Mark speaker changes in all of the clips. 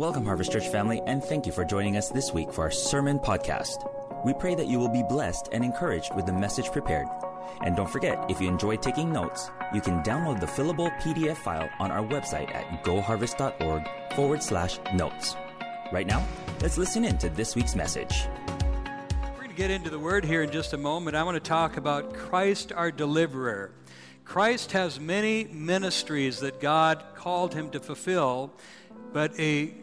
Speaker 1: Welcome, Harvest Church family, and thank you for joining us this week for our sermon podcast. We pray that you will be blessed and encouraged with the message prepared. And don't forget, if you enjoy taking notes, you can download the fillable PDF file on our website at goharvest.org forward slash notes. Right now, let's listen in to this week's message.
Speaker 2: We're going to get into the word here in just a moment. I want to talk about Christ our deliverer. Christ has many ministries that God called him to fulfill, but a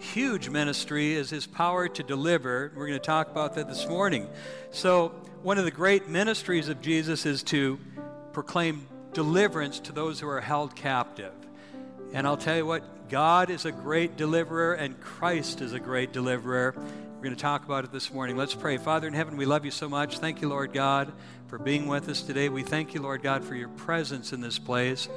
Speaker 2: huge ministry is his power to deliver. We're going to talk about that this morning. So, one of the great ministries of Jesus is to proclaim deliverance to those who are held captive. And I'll tell you what, God is a great deliverer, and Christ is a great deliverer. We're going to talk about it this morning. Let's pray. Father in heaven, we love you so much. Thank you, Lord God, for being with us today. We thank you, Lord God, for your presence in this place.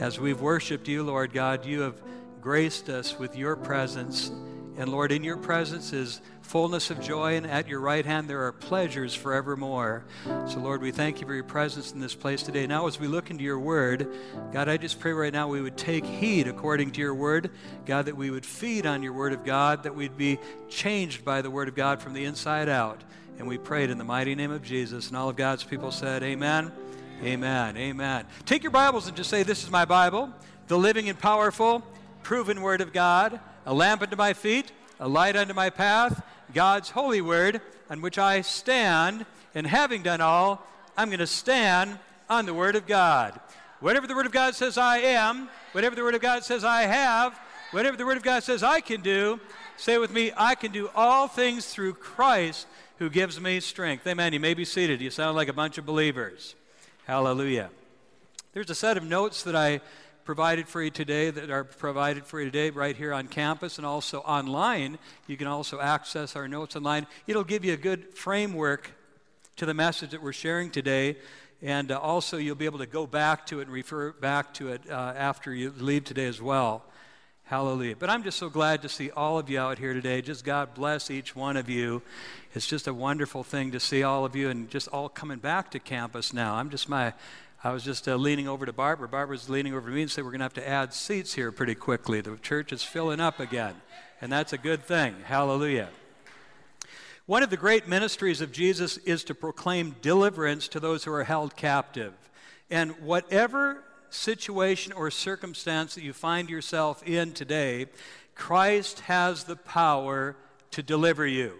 Speaker 2: As we've worshiped you, Lord God, you have graced us with your presence. And Lord, in your presence is fullness of joy, and at your right hand there are pleasures forevermore. So, Lord, we thank you for your presence in this place today. Now, as we look into your word, God, I just pray right now we would take heed according to your word. God, that we would feed on your word of God, that we'd be changed by the word of God from the inside out. And we prayed in the mighty name of Jesus. And all of God's people said, Amen. Amen. Amen. Take your Bibles and just say, This is my Bible, the living and powerful proven word of God, a lamp unto my feet, a light unto my path, God's holy word, on which I stand, and having done all, I'm going to stand on the word of God. Whatever the word of God says I am, whatever the word of God says I have, whatever the word of God says I can do, say with me, I can do all things through Christ who gives me strength. Amen. You may be seated. You sound like a bunch of believers. Hallelujah. There's a set of notes that I provided for you today that are provided for you today right here on campus and also online. You can also access our notes online. It'll give you a good framework to the message that we're sharing today. And uh, also, you'll be able to go back to it and refer back to it uh, after you leave today as well. Hallelujah. But I'm just so glad to see all of you out here today. Just God bless each one of you. It's just a wonderful thing to see all of you and just all coming back to campus now. I'm just my I was just uh, leaning over to Barbara. Barbara's leaning over to me and said, We're going to have to add seats here pretty quickly. The church is filling up again. And that's a good thing. Hallelujah. One of the great ministries of Jesus is to proclaim deliverance to those who are held captive. And whatever situation or circumstance that you find yourself in today, Christ has the power to deliver you.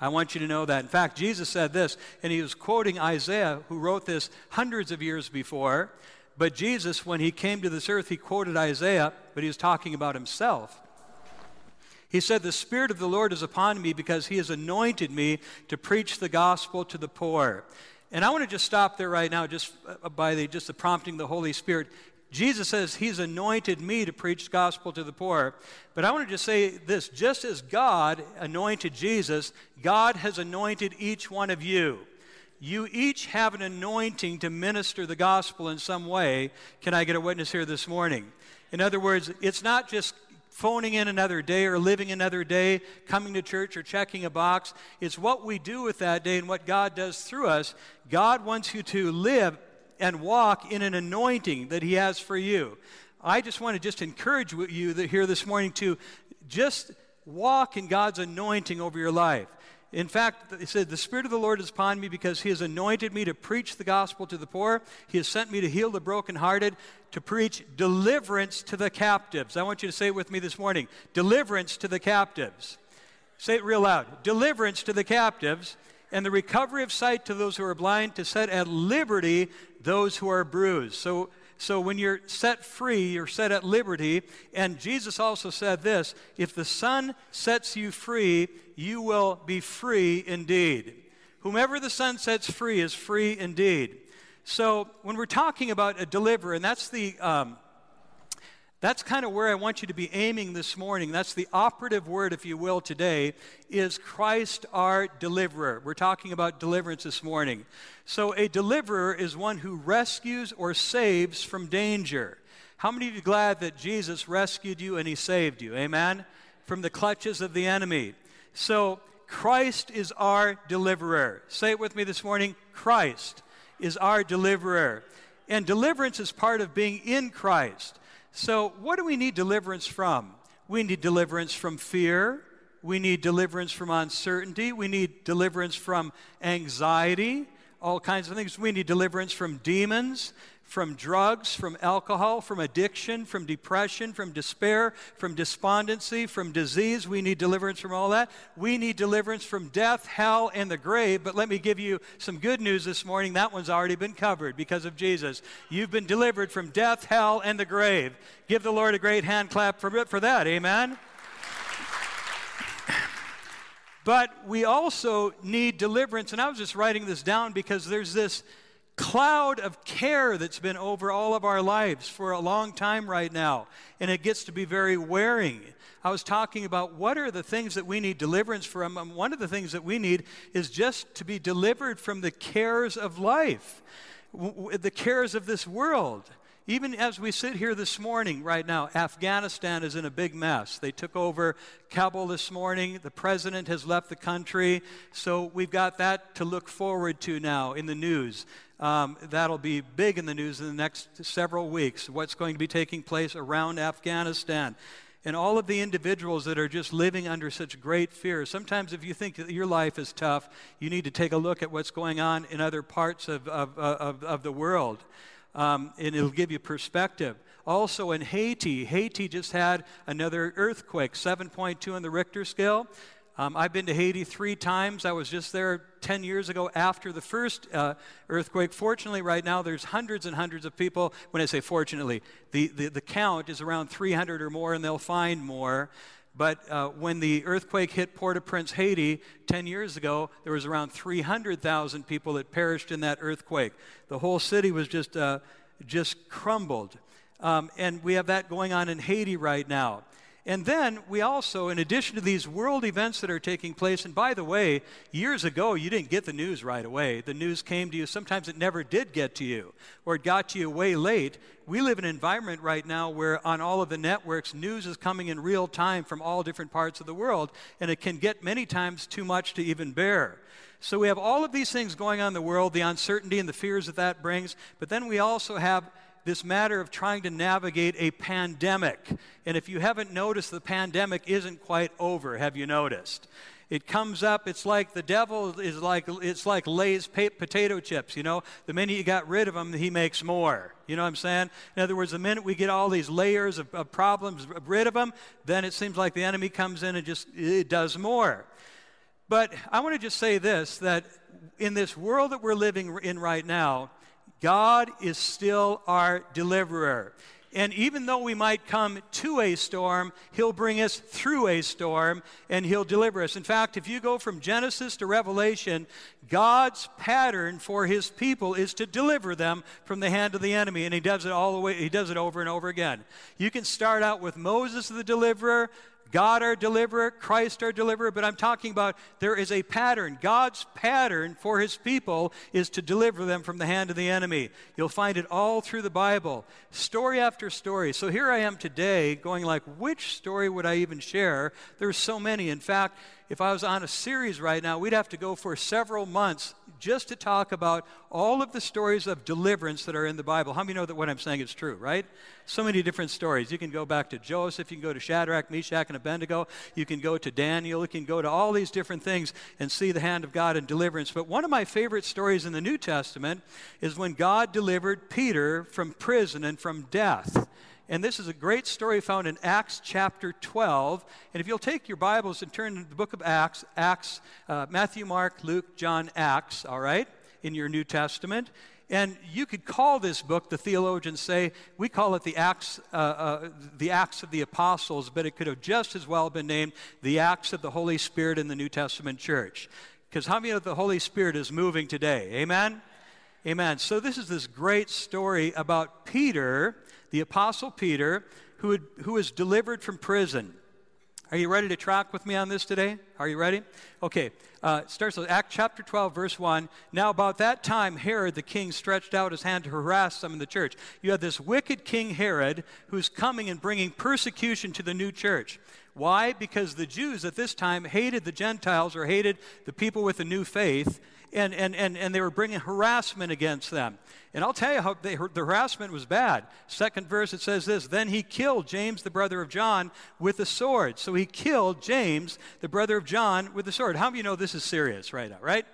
Speaker 2: I want you to know that. In fact, Jesus said this, and he was quoting Isaiah, who wrote this hundreds of years before. But Jesus, when he came to this earth, he quoted Isaiah, but he was talking about himself. He said, The Spirit of the Lord is upon me because he has anointed me to preach the gospel to the poor. And I want to just stop there right now, just uh, by the, just the prompting of the Holy Spirit. Jesus says he's anointed me to preach the gospel to the poor. But I want to just say this just as God anointed Jesus, God has anointed each one of you. You each have an anointing to minister the gospel in some way. Can I get a witness here this morning? In other words, it's not just phoning in another day or living another day, coming to church or checking a box. It's what we do with that day and what God does through us. God wants you to live and walk in an anointing that He has for you. I just want to just encourage you here this morning to just walk in God's anointing over your life. In fact, he said, The Spirit of the Lord is upon me because He has anointed me to preach the gospel to the poor. He has sent me to heal the brokenhearted, to preach deliverance to the captives. I want you to say it with me this morning deliverance to the captives. Say it real loud deliverance to the captives and the recovery of sight to those who are blind, to set at liberty those who are bruised. So, so when you're set free, you're set at liberty. And Jesus also said this if the Son sets you free, you will be free indeed. Whomever the Son sets free is free indeed. So when we're talking about a deliverer, and that's the um, that's kind of where I want you to be aiming this morning. That's the operative word, if you will, today, is Christ our deliverer. We're talking about deliverance this morning. So, a deliverer is one who rescues or saves from danger. How many of you are glad that Jesus rescued you and he saved you? Amen? From the clutches of the enemy. So, Christ is our deliverer. Say it with me this morning Christ is our deliverer. And deliverance is part of being in Christ. So, what do we need deliverance from? we need deliverance from fear. We need deliverance from uncertainty. We need deliverance from anxiety, all kinds of things. We need deliverance from demons from drugs, from alcohol, from addiction, from depression, from despair, from despondency, from disease. We need deliverance from all that. We need deliverance from death, hell, and the grave. But let me give you some good news this morning. That one's already been covered because of Jesus. You've been delivered from death, hell, and the grave. Give the Lord a great hand clap for, for that. Amen. But we also need deliverance. And I was just writing this down because there's this cloud of care that's been over all of our lives for a long time right now, and it gets to be very wearing. I was talking about what are the things that we need deliverance from. And one of the things that we need is just to be delivered from the cares of life, the cares of this world. Even as we sit here this morning, right now, Afghanistan is in a big mess. They took over Kabul this morning. The president has left the country. So we've got that to look forward to now in the news. Um, that'll be big in the news in the next several weeks. What's going to be taking place around Afghanistan. And all of the individuals that are just living under such great fear. Sometimes, if you think that your life is tough, you need to take a look at what's going on in other parts of, of, of, of the world. Um, and it'll give you perspective. Also in Haiti, Haiti just had another earthquake, 7.2 on the Richter scale. Um, I've been to Haiti three times. I was just there 10 years ago after the first uh, earthquake. Fortunately, right now, there's hundreds and hundreds of people. When I say fortunately, the, the, the count is around 300 or more, and they'll find more. But uh, when the earthquake hit Port au Prince, Haiti, 10 years ago, there was around 300,000 people that perished in that earthquake. The whole city was just, uh, just crumbled. Um, and we have that going on in Haiti right now. And then we also, in addition to these world events that are taking place, and by the way, years ago you didn't get the news right away. The news came to you. Sometimes it never did get to you, or it got to you way late. We live in an environment right now where on all of the networks, news is coming in real time from all different parts of the world, and it can get many times too much to even bear. So we have all of these things going on in the world, the uncertainty and the fears that that brings, but then we also have this matter of trying to navigate a pandemic. And if you haven't noticed, the pandemic isn't quite over, have you noticed? It comes up, it's like the devil is like, it's like Lay's potato chips, you know? The minute you got rid of them, he makes more. You know what I'm saying? In other words, the minute we get all these layers of, of problems rid of them, then it seems like the enemy comes in and just it does more. But I want to just say this that in this world that we're living in right now, God is still our deliverer. And even though we might come to a storm, He'll bring us through a storm and He'll deliver us. In fact, if you go from Genesis to Revelation, God's pattern for His people is to deliver them from the hand of the enemy. And He does it all the way, He does it over and over again. You can start out with Moses the deliverer, God our deliverer, Christ our deliverer, but I'm talking about there is a pattern. God's pattern for his people is to deliver them from the hand of the enemy. You'll find it all through the Bible, story after story. So here I am today going like, which story would I even share? There's so many. In fact, if I was on a series right now, we'd have to go for several months just to talk about all of the stories of deliverance that are in the Bible. How many know that what I'm saying is true, right? So many different stories. You can go back to Joseph, you can go to Shadrach, Meshach, and Abednego, you can go to Daniel, you can go to all these different things and see the hand of God in deliverance. But one of my favorite stories in the New Testament is when God delivered Peter from prison and from death. And this is a great story found in Acts chapter 12. And if you'll take your Bibles and turn to the book of Acts, Acts, uh, Matthew, Mark, Luke, John, Acts, all right, in your New Testament. And you could call this book, the theologians say, we call it the Acts, uh, uh, the Acts of the Apostles, but it could have just as well been named the Acts of the Holy Spirit in the New Testament church. Because how many of the Holy Spirit is moving today? Amen? Amen. So this is this great story about Peter the Apostle Peter, who, had, who was delivered from prison. Are you ready to track with me on this today? Are you ready? Okay. Uh, starts with Act chapter 12, verse 1. Now, about that time, Herod the king stretched out his hand to harass some in the church. You have this wicked king Herod who's coming and bringing persecution to the new church. Why? Because the Jews at this time hated the Gentiles or hated the people with the new faith, and, and, and, and they were bringing harassment against them. And I'll tell you how they, the harassment was bad. Second verse, it says this Then he killed James, the brother of John, with a sword. So he killed James, the brother of John, with the sword. How many of you know this is serious right now, right?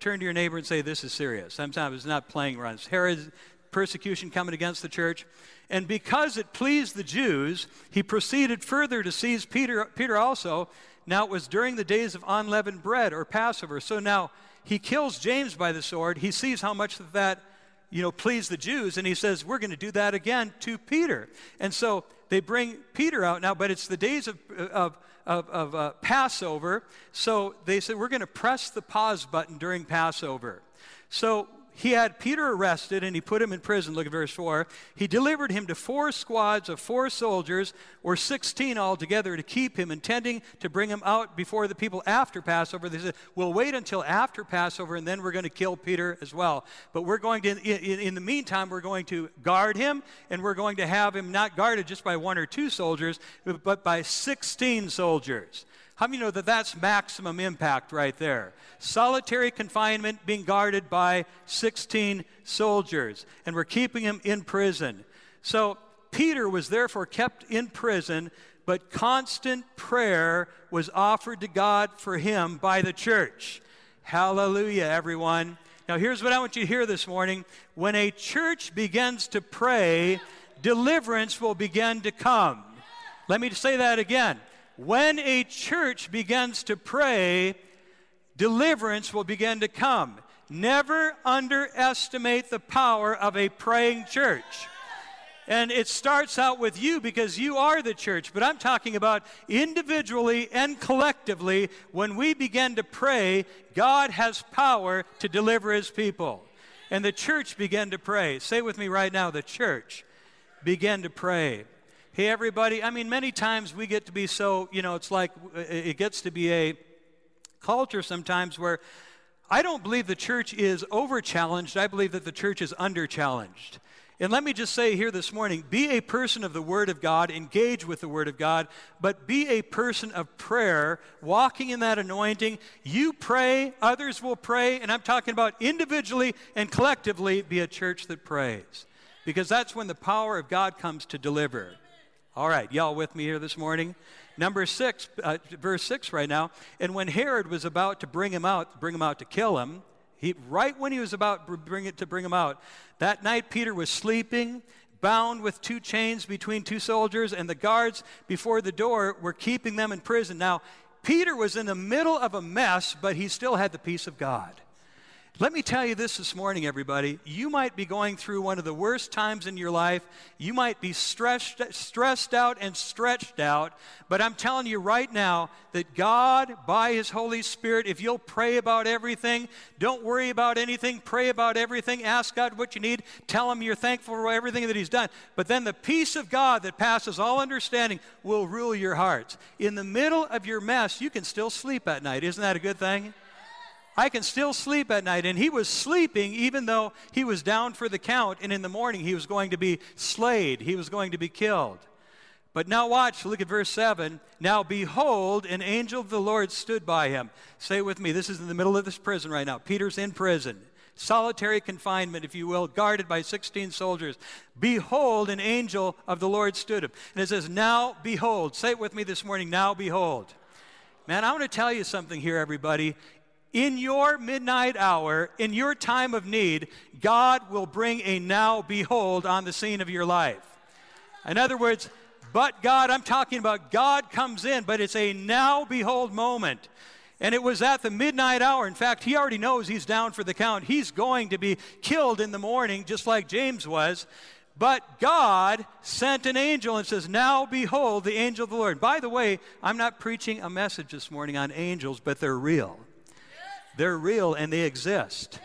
Speaker 2: Turn to your neighbor and say, This is serious. Sometimes it's not playing around. It's Herod's persecution coming against the church. And because it pleased the Jews, he proceeded further to seize Peter, Peter also. Now it was during the days of unleavened bread or Passover. So now he kills James by the sword. He sees how much of that, you know, pleased the Jews, and he says, We're going to do that again to Peter. And so they bring Peter out now, but it's the days of, of, of, of uh, Passover. So they said, We're going to press the pause button during Passover. So he had Peter arrested and he put him in prison. Look at verse 4. He delivered him to four squads of four soldiers, or 16 altogether, to keep him, intending to bring him out before the people after Passover. They said, We'll wait until after Passover and then we're going to kill Peter as well. But we're going to, in, in the meantime, we're going to guard him and we're going to have him not guarded just by one or two soldiers, but by 16 soldiers. How many know that that's maximum impact right there? Solitary confinement being guarded by 16 soldiers, and we're keeping him in prison. So Peter was therefore kept in prison, but constant prayer was offered to God for him by the church. Hallelujah, everyone. Now, here's what I want you to hear this morning. When a church begins to pray, deliverance will begin to come. Let me say that again. When a church begins to pray, deliverance will begin to come. Never underestimate the power of a praying church. And it starts out with you because you are the church. But I'm talking about individually and collectively. When we begin to pray, God has power to deliver his people. And the church began to pray. Say with me right now the church began to pray. Hey, everybody, I mean, many times we get to be so, you know, it's like uh, it gets to be a culture sometimes where I don't believe the church is over challenged. I believe that the church is under challenged. And let me just say here this morning be a person of the Word of God, engage with the Word of God, but be a person of prayer, walking in that anointing. You pray, others will pray, and I'm talking about individually and collectively be a church that prays. Because that's when the power of God comes to deliver. All right, y'all with me here this morning? Number six, uh, verse six right now. And when Herod was about to bring him out, bring him out to kill him, he, right when he was about bring it to bring him out, that night Peter was sleeping, bound with two chains between two soldiers, and the guards before the door were keeping them in prison. Now, Peter was in the middle of a mess, but he still had the peace of God. Let me tell you this this morning, everybody. You might be going through one of the worst times in your life. You might be stressed, stressed out and stretched out. But I'm telling you right now that God, by His Holy Spirit, if you'll pray about everything, don't worry about anything, pray about everything, ask God what you need, tell Him you're thankful for everything that He's done. But then the peace of God that passes all understanding will rule your hearts. In the middle of your mess, you can still sleep at night. Isn't that a good thing? I can still sleep at night. And he was sleeping even though he was down for the count, and in the morning he was going to be slayed, he was going to be killed. But now watch, look at verse 7. Now behold, an angel of the Lord stood by him. Say it with me, this is in the middle of this prison right now. Peter's in prison. Solitary confinement, if you will, guarded by 16 soldiers. Behold, an angel of the Lord stood him. And it says, Now behold. Say it with me this morning, now behold. Man, I want to tell you something here, everybody in your midnight hour, in your time of need, God will bring a now behold on the scene of your life. In other words, but God, I'm talking about God comes in, but it's a now behold moment. And it was at the midnight hour. In fact, he already knows he's down for the count. He's going to be killed in the morning, just like James was. But God sent an angel and says, Now behold, the angel of the Lord. By the way, I'm not preaching a message this morning on angels, but they're real. They're real and they exist.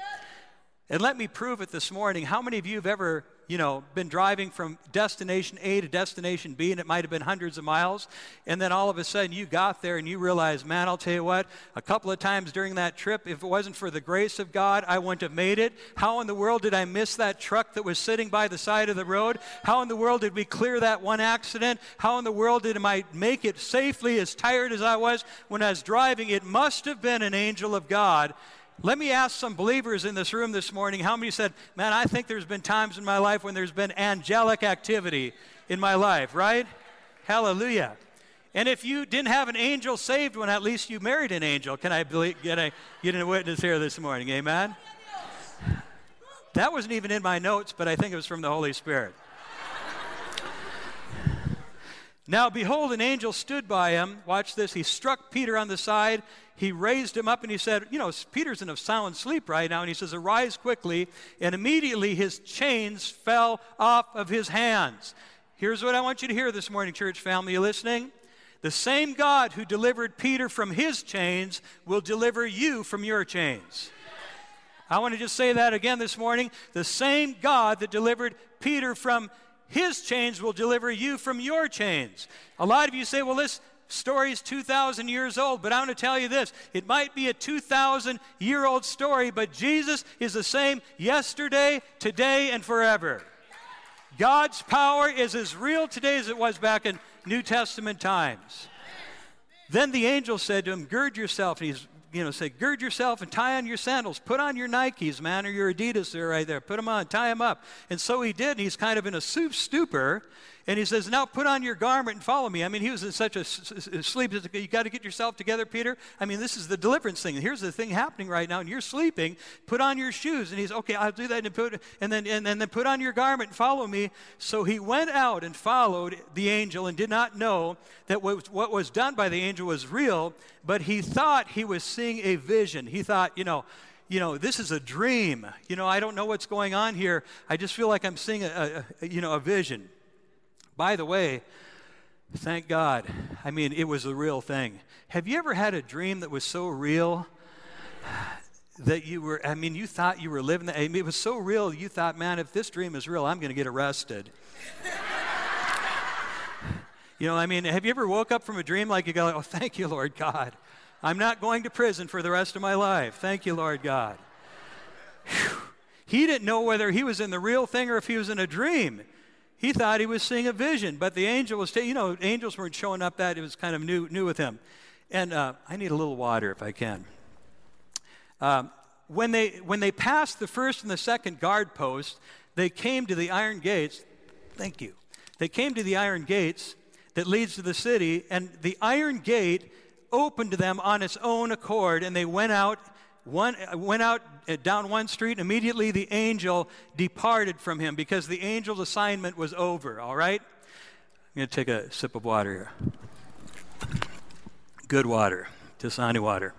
Speaker 2: And let me prove it this morning. How many of you have ever you know, been driving from destination A to destination B, and it might have been hundreds of miles. And then all of a sudden you got there and you realize, man, I'll tell you what, a couple of times during that trip, if it wasn't for the grace of God, I wouldn't have made it. How in the world did I miss that truck that was sitting by the side of the road? How in the world did we clear that one accident? How in the world did I make it safely, as tired as I was when I was driving? It must have been an angel of God let me ask some believers in this room this morning how many said, Man, I think there's been times in my life when there's been angelic activity in my life, right? Hallelujah. And if you didn't have an angel saved one, at least you married an angel. Can I get, a, get a witness here this morning? Amen? That wasn't even in my notes, but I think it was from the Holy Spirit. Now, behold, an angel stood by him. Watch this. He struck Peter on the side. He raised him up and he said, You know, Peter's in a sound sleep right now. And he says, Arise quickly. And immediately his chains fell off of his hands. Here's what I want you to hear this morning, church family. You listening? The same God who delivered Peter from his chains will deliver you from your chains. I want to just say that again this morning. The same God that delivered Peter from his chains will deliver you from your chains. A lot of you say, well, this story is 2,000 years old, but I'm going to tell you this. It might be a 2,000 year old story, but Jesus is the same yesterday, today, and forever. God's power is as real today as it was back in New Testament times. Then the angel said to him, Gird yourself. And he's you know, say, gird yourself and tie on your sandals. Put on your Nikes, man, or your Adidas They're right there. Put them on, tie them up. And so he did, and he's kind of in a soup stupor. And he says, Now put on your garment and follow me. I mean, he was in such a sleep. You got to get yourself together, Peter. I mean, this is the deliverance thing. Here's the thing happening right now, and you're sleeping. Put on your shoes. And he's, Okay, I'll do that. And, put, and, then, and, and then put on your garment and follow me. So he went out and followed the angel and did not know that what, what was done by the angel was real, but he thought he was seeing a vision. He thought, you know, you know, this is a dream. You know, I don't know what's going on here. I just feel like I'm seeing a, a you know, a vision. By the way, thank God. I mean, it was the real thing. Have you ever had a dream that was so real that you were, I mean, you thought you were living, I mean, it was so real, you thought, man, if this dream is real, I'm going to get arrested. you know, I mean, have you ever woke up from a dream like you go, oh, thank you, Lord God. I'm not going to prison for the rest of my life. Thank you, Lord God. Whew. He didn't know whether he was in the real thing or if he was in a dream. He thought he was seeing a vision, but the angel was, you know, angels weren't showing up that. It was kind of new, new with him. And uh, I need a little water if I can. Um, when, they, when they passed the first and the second guard post, they came to the iron gates. Thank you. They came to the iron gates that leads to the city, and the iron gate opened to them on its own accord, and they went out one, went out uh, down one street, and immediately the angel departed from him because the angel's assignment was over, all right? I'm going to take a sip of water here. Good water, Dasani water.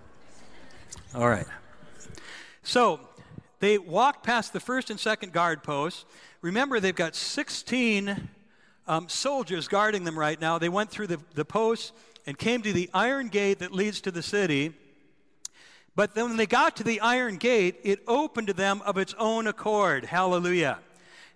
Speaker 2: All right. So they walked past the first and second guard posts. Remember, they've got 16 um, soldiers guarding them right now. They went through the, the posts and came to the iron gate that leads to the city. But then when they got to the iron gate, it opened to them of its own accord. Hallelujah.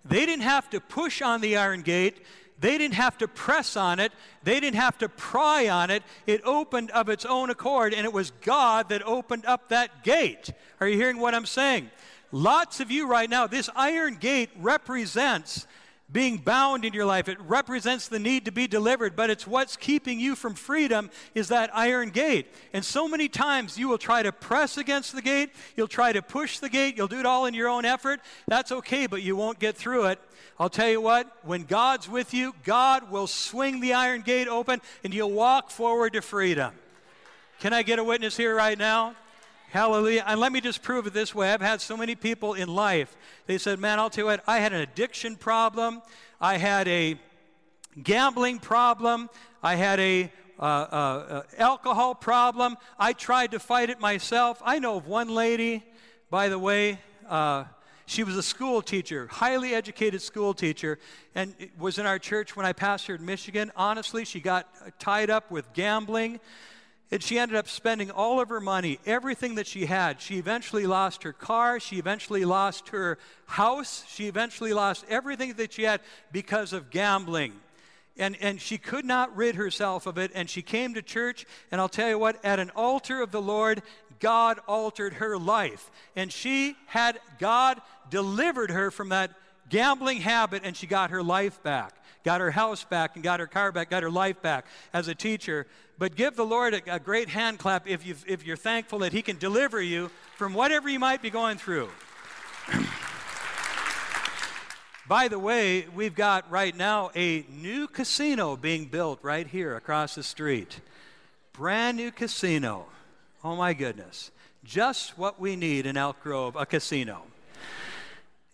Speaker 2: They didn't have to push on the iron gate. They didn't have to press on it. They didn't have to pry on it. It opened of its own accord, and it was God that opened up that gate. Are you hearing what I'm saying? Lots of you right now, this iron gate represents being bound in your life. It represents the need to be delivered, but it's what's keeping you from freedom is that iron gate. And so many times you will try to press against the gate, you'll try to push the gate, you'll do it all in your own effort. That's okay, but you won't get through it. I'll tell you what, when God's with you, God will swing the iron gate open and you'll walk forward to freedom. Can I get a witness here right now? Hallelujah. And let me just prove it this way. I've had so many people in life, they said, Man, I'll tell you what, I had an addiction problem, I had a gambling problem, I had a uh, uh, uh, alcohol problem. I tried to fight it myself. I know of one lady, by the way, uh, she was a school teacher, highly educated school teacher, and was in our church when I pastored in Michigan. Honestly, she got tied up with gambling And she ended up spending all of her money, everything that she had. She eventually lost her car. She eventually lost her house. She eventually lost everything that she had because of gambling. And, and she could not rid herself of it. And she came to church. And I'll tell you what, at an altar of the Lord, God altered her life. And she had God delivered her from that gambling habit, and she got her life back got her house back and got her car back, got her life back as a teacher. But give the Lord a, a great hand clap if, you if you're thankful that He can deliver you from whatever you might be going through. By the way, we've got right now a new casino being built right here across the street. Brand new casino. Oh my goodness. Just what we need in Elk Grove, a casino.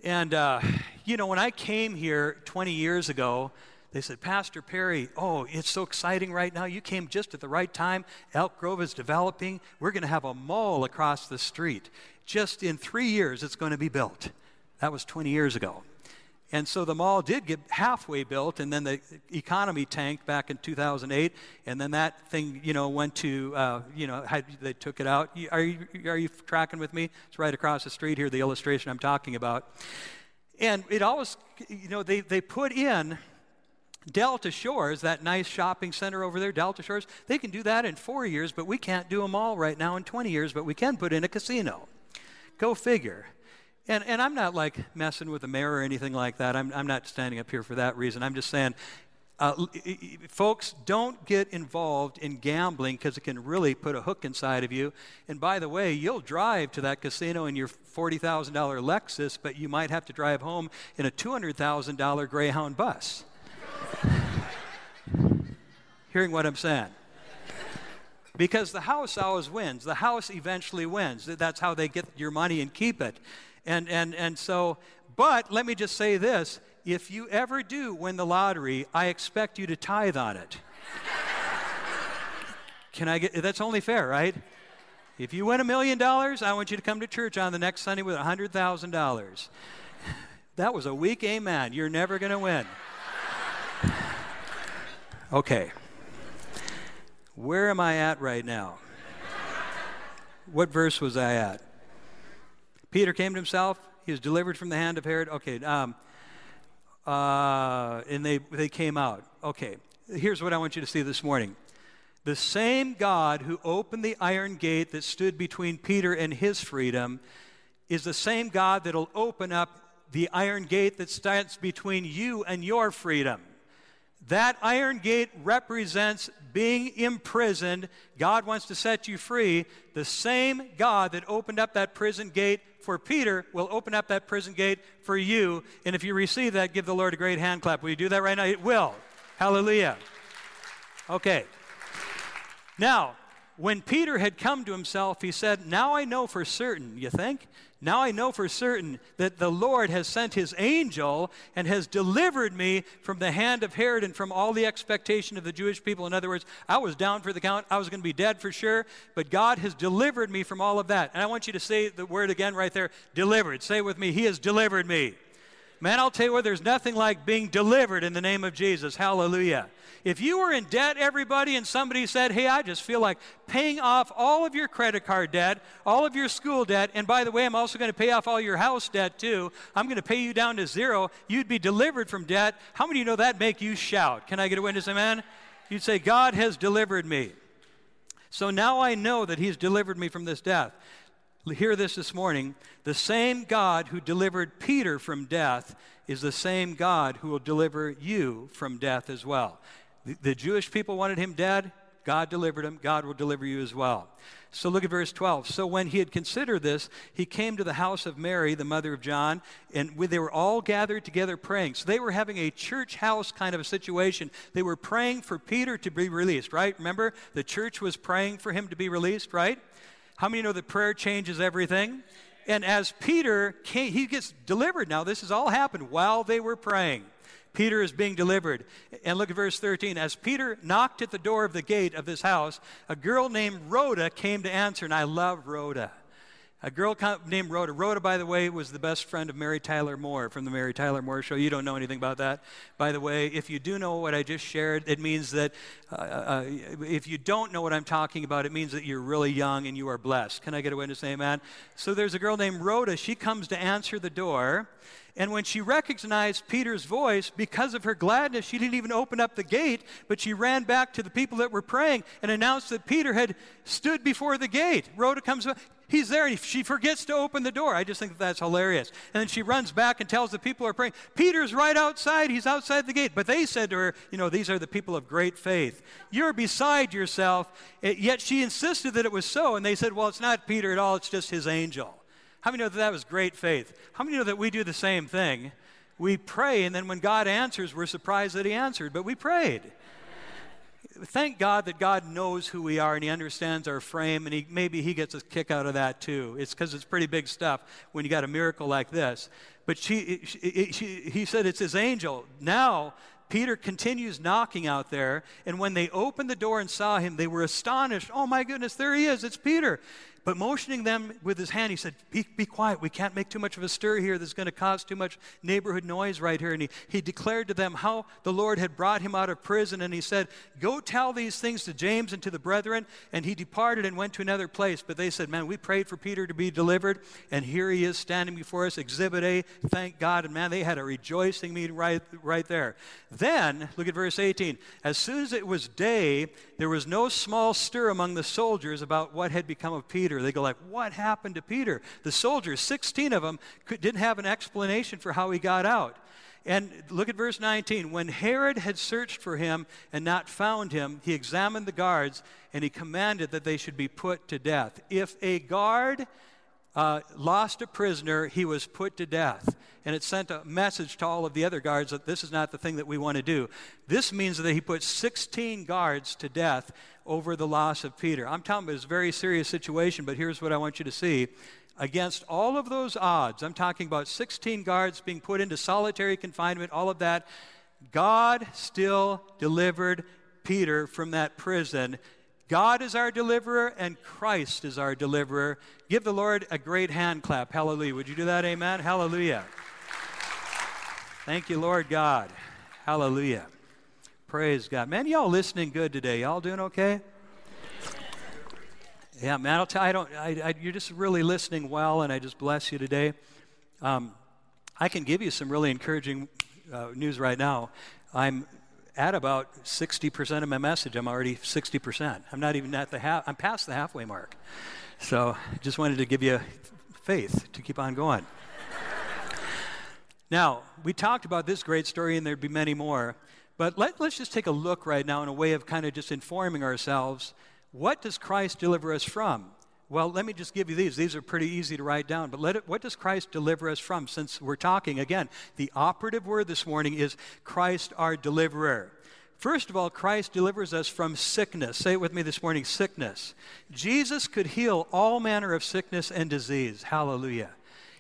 Speaker 2: And, uh, you know, when I came here 20 years ago, they said, Pastor Perry, oh, it's so exciting right now. You came just at the right time. Elk Grove is developing. We're going to have a mall across the street. Just in three years, it's going to be built. That was 20 years ago. And so the mall did get halfway built, and then the economy tanked back in 2008, and then that thing, you know, went to, uh, you know, they took it out. Are you, are you tracking with me? It's right across the street here, the illustration I'm talking about. And it always, you know, they, they put in Delta Shores, that nice shopping center over there, Delta Shores, they can do that in four years, but we can't do them all right now in 20 years, but we can put in a casino. Go figure. And, and I'm not like messing with the mayor or anything like that. I'm, I'm not standing up here for that reason. I'm just saying, uh, folks, don't get involved in gambling because it can really put a hook inside of you. And by the way, you'll drive to that casino in your $40,000 Lexus, but you might have to drive home in a $200,000 Greyhound bus. Hearing what I'm saying? Because the house always wins. The house eventually wins. That's how they get your money and keep it. And, and, and so, but let me just say this if you ever do win the lottery, I expect you to tithe on it. Can I get that's only fair, right? If you win a million dollars, I want you to come to church on the next Sunday with a $100,000. That was a weak amen. You're never going to win. Okay. Where am I at right now? What verse was I at? Peter came to himself. He was delivered from the hand of Herod. Okay. Um, uh, and they, they came out. Okay. Here's what I want you to see this morning. The same God who opened the iron gate that stood between Peter and his freedom is the same God that'll open up the iron gate that stands between you and your freedom. That iron gate represents being imprisoned. God wants to set you free. The same God that opened up that prison gate for Peter will open up that prison gate for you. And if you receive that, give the Lord a great hand clap. Will you do that right now? It will. Hallelujah. Okay. Now, when Peter had come to himself, he said, Now I know for certain, you think? Now I know for certain that the Lord has sent his angel and has delivered me from the hand of Herod and from all the expectation of the Jewish people. In other words, I was down for the count. I was going to be dead for sure, but God has delivered me from all of that. And I want you to say the word again right there delivered. Say with me, He has delivered me. Man, I'll tell you what, there's nothing like being delivered in the name of Jesus. Hallelujah. If you were in debt, everybody, and somebody said, Hey, I just feel like paying off all of your credit card debt, all of your school debt, and by the way, I'm also going to pay off all your house debt too. I'm going to pay you down to zero. You'd be delivered from debt. How many of you know that make you shout? Can I get a witness, amen? You'd say, God has delivered me. So now I know that He's delivered me from this death hear this this morning. The same God who delivered Peter from death is the same God who will deliver you from death as well. The, the, Jewish people wanted him dead. God delivered him. God will deliver you as well. So look at verse 12. So when he had considered this, he came to the house of Mary, the mother of John, and they were all gathered together praying. So they were having a church house kind of a situation. They were praying for Peter to be released, right? Remember, the church was praying for him to be released, right? How many know that prayer changes everything? And as Peter came, he gets delivered. Now, this has all happened while they were praying. Peter is being delivered. And look at verse 13. As Peter knocked at the door of the gate of this house, a girl named Rhoda came to answer. And I love Rhoda. A girl named Rhoda. Rhoda, by the way, was the best friend of Mary Tyler Moore from the Mary Tyler Moore Show. You don't know anything about that, by the way. If you do know what I just shared, it means that uh, uh, if you don't know what I'm talking about, it means that you're really young and you are blessed. Can I get a witness? Amen. So there's a girl named Rhoda. She comes to answer the door. And when she recognized Peter's voice, because of her gladness, she didn't even open up the gate, but she ran back to the people that were praying and announced that Peter had stood before the gate. Rhoda comes, he's there, and she forgets to open the door. I just think that that's hilarious. And then she runs back and tells the people are praying, Peter's right outside. He's outside the gate. But they said to her, You know, these are the people of great faith. You're beside yourself. Yet she insisted that it was so. And they said, Well, it's not Peter at all, it's just his angel. How many know that that was great faith? How many know that we do the same thing? We pray, and then when God answers, we're surprised that He answered, but we prayed. Thank God that God knows who we are and He understands our frame, and he, maybe He gets a kick out of that too. It's because it's pretty big stuff when you got a miracle like this. But she, she, she, he said it's His angel. Now, Peter continues knocking out there, and when they opened the door and saw him, they were astonished. Oh my goodness, there he is, it's Peter. But motioning them with his hand, he said, Be, be quiet. We can't make too much of a stir here. That's going to cause too much neighborhood noise right here. And he, he declared to them how the Lord had brought him out of prison. And he said, Go tell these things to James and to the brethren. And he departed and went to another place. But they said, Man, we prayed for Peter to be delivered. And here he is standing before us, Exhibit A. Thank God. And man, they had a rejoicing meeting right, right there. Then, look at verse 18. As soon as it was day, there was no small stir among the soldiers about what had become of Peter. They go like, "What happened to Peter?" The soldiers, 16 of them, could, didn't have an explanation for how he got out. And look at verse 19. When Herod had searched for him and not found him, he examined the guards and he commanded that they should be put to death. If a guard uh, lost a prisoner, he was put to death. And it sent a message to all of the other guards that this is not the thing that we want to do. This means that he put 16 guards to death over the loss of Peter. I'm talking about a very serious situation, but here's what I want you to see. Against all of those odds, I'm talking about 16 guards being put into solitary confinement, all of that, God still delivered Peter from that prison God is our deliverer and Christ is our deliverer. Give the Lord a great hand clap. Hallelujah. Would you do that? Amen. Hallelujah. Thank you, Lord God. Hallelujah. Praise God. Man, y'all listening good today. Y'all doing okay? Yeah, man, I'll tell you, I don't, I, I, you're just really listening well, and I just bless you today. Um, I can give you some really encouraging uh, news right now. I'm at about 60% of my message. I'm already 60%. I'm not even at the half, I'm past the halfway mark. So just wanted to give you faith to keep on going. now, we talked about this great story, and there'd be many more. But let, let's just take a look right now in a way of kind of just informing ourselves. What does Christ deliver us from? Well, let me just give you these. These are pretty easy to write down. But it, what does Christ deliver us from? Since we're talking, again, the operative word this morning is Christ our deliverer. First of all, Christ delivers us from sickness. Say it with me this morning sickness. Jesus could heal all manner of sickness and disease. Hallelujah.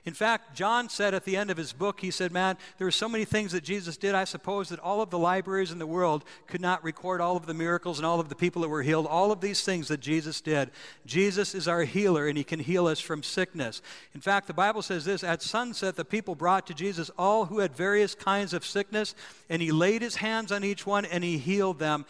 Speaker 2: In fact, John said at the end of his book, he said, Man, there are so many things that Jesus did. I suppose that all of the libraries in the world could not record all of the miracles and all of the people that were healed, all of these things that Jesus did. Jesus is our healer, and he can heal us from sickness. In fact, the Bible says this At sunset, the people brought to Jesus all who had various kinds of sickness, and he laid his hands on each one and he healed them.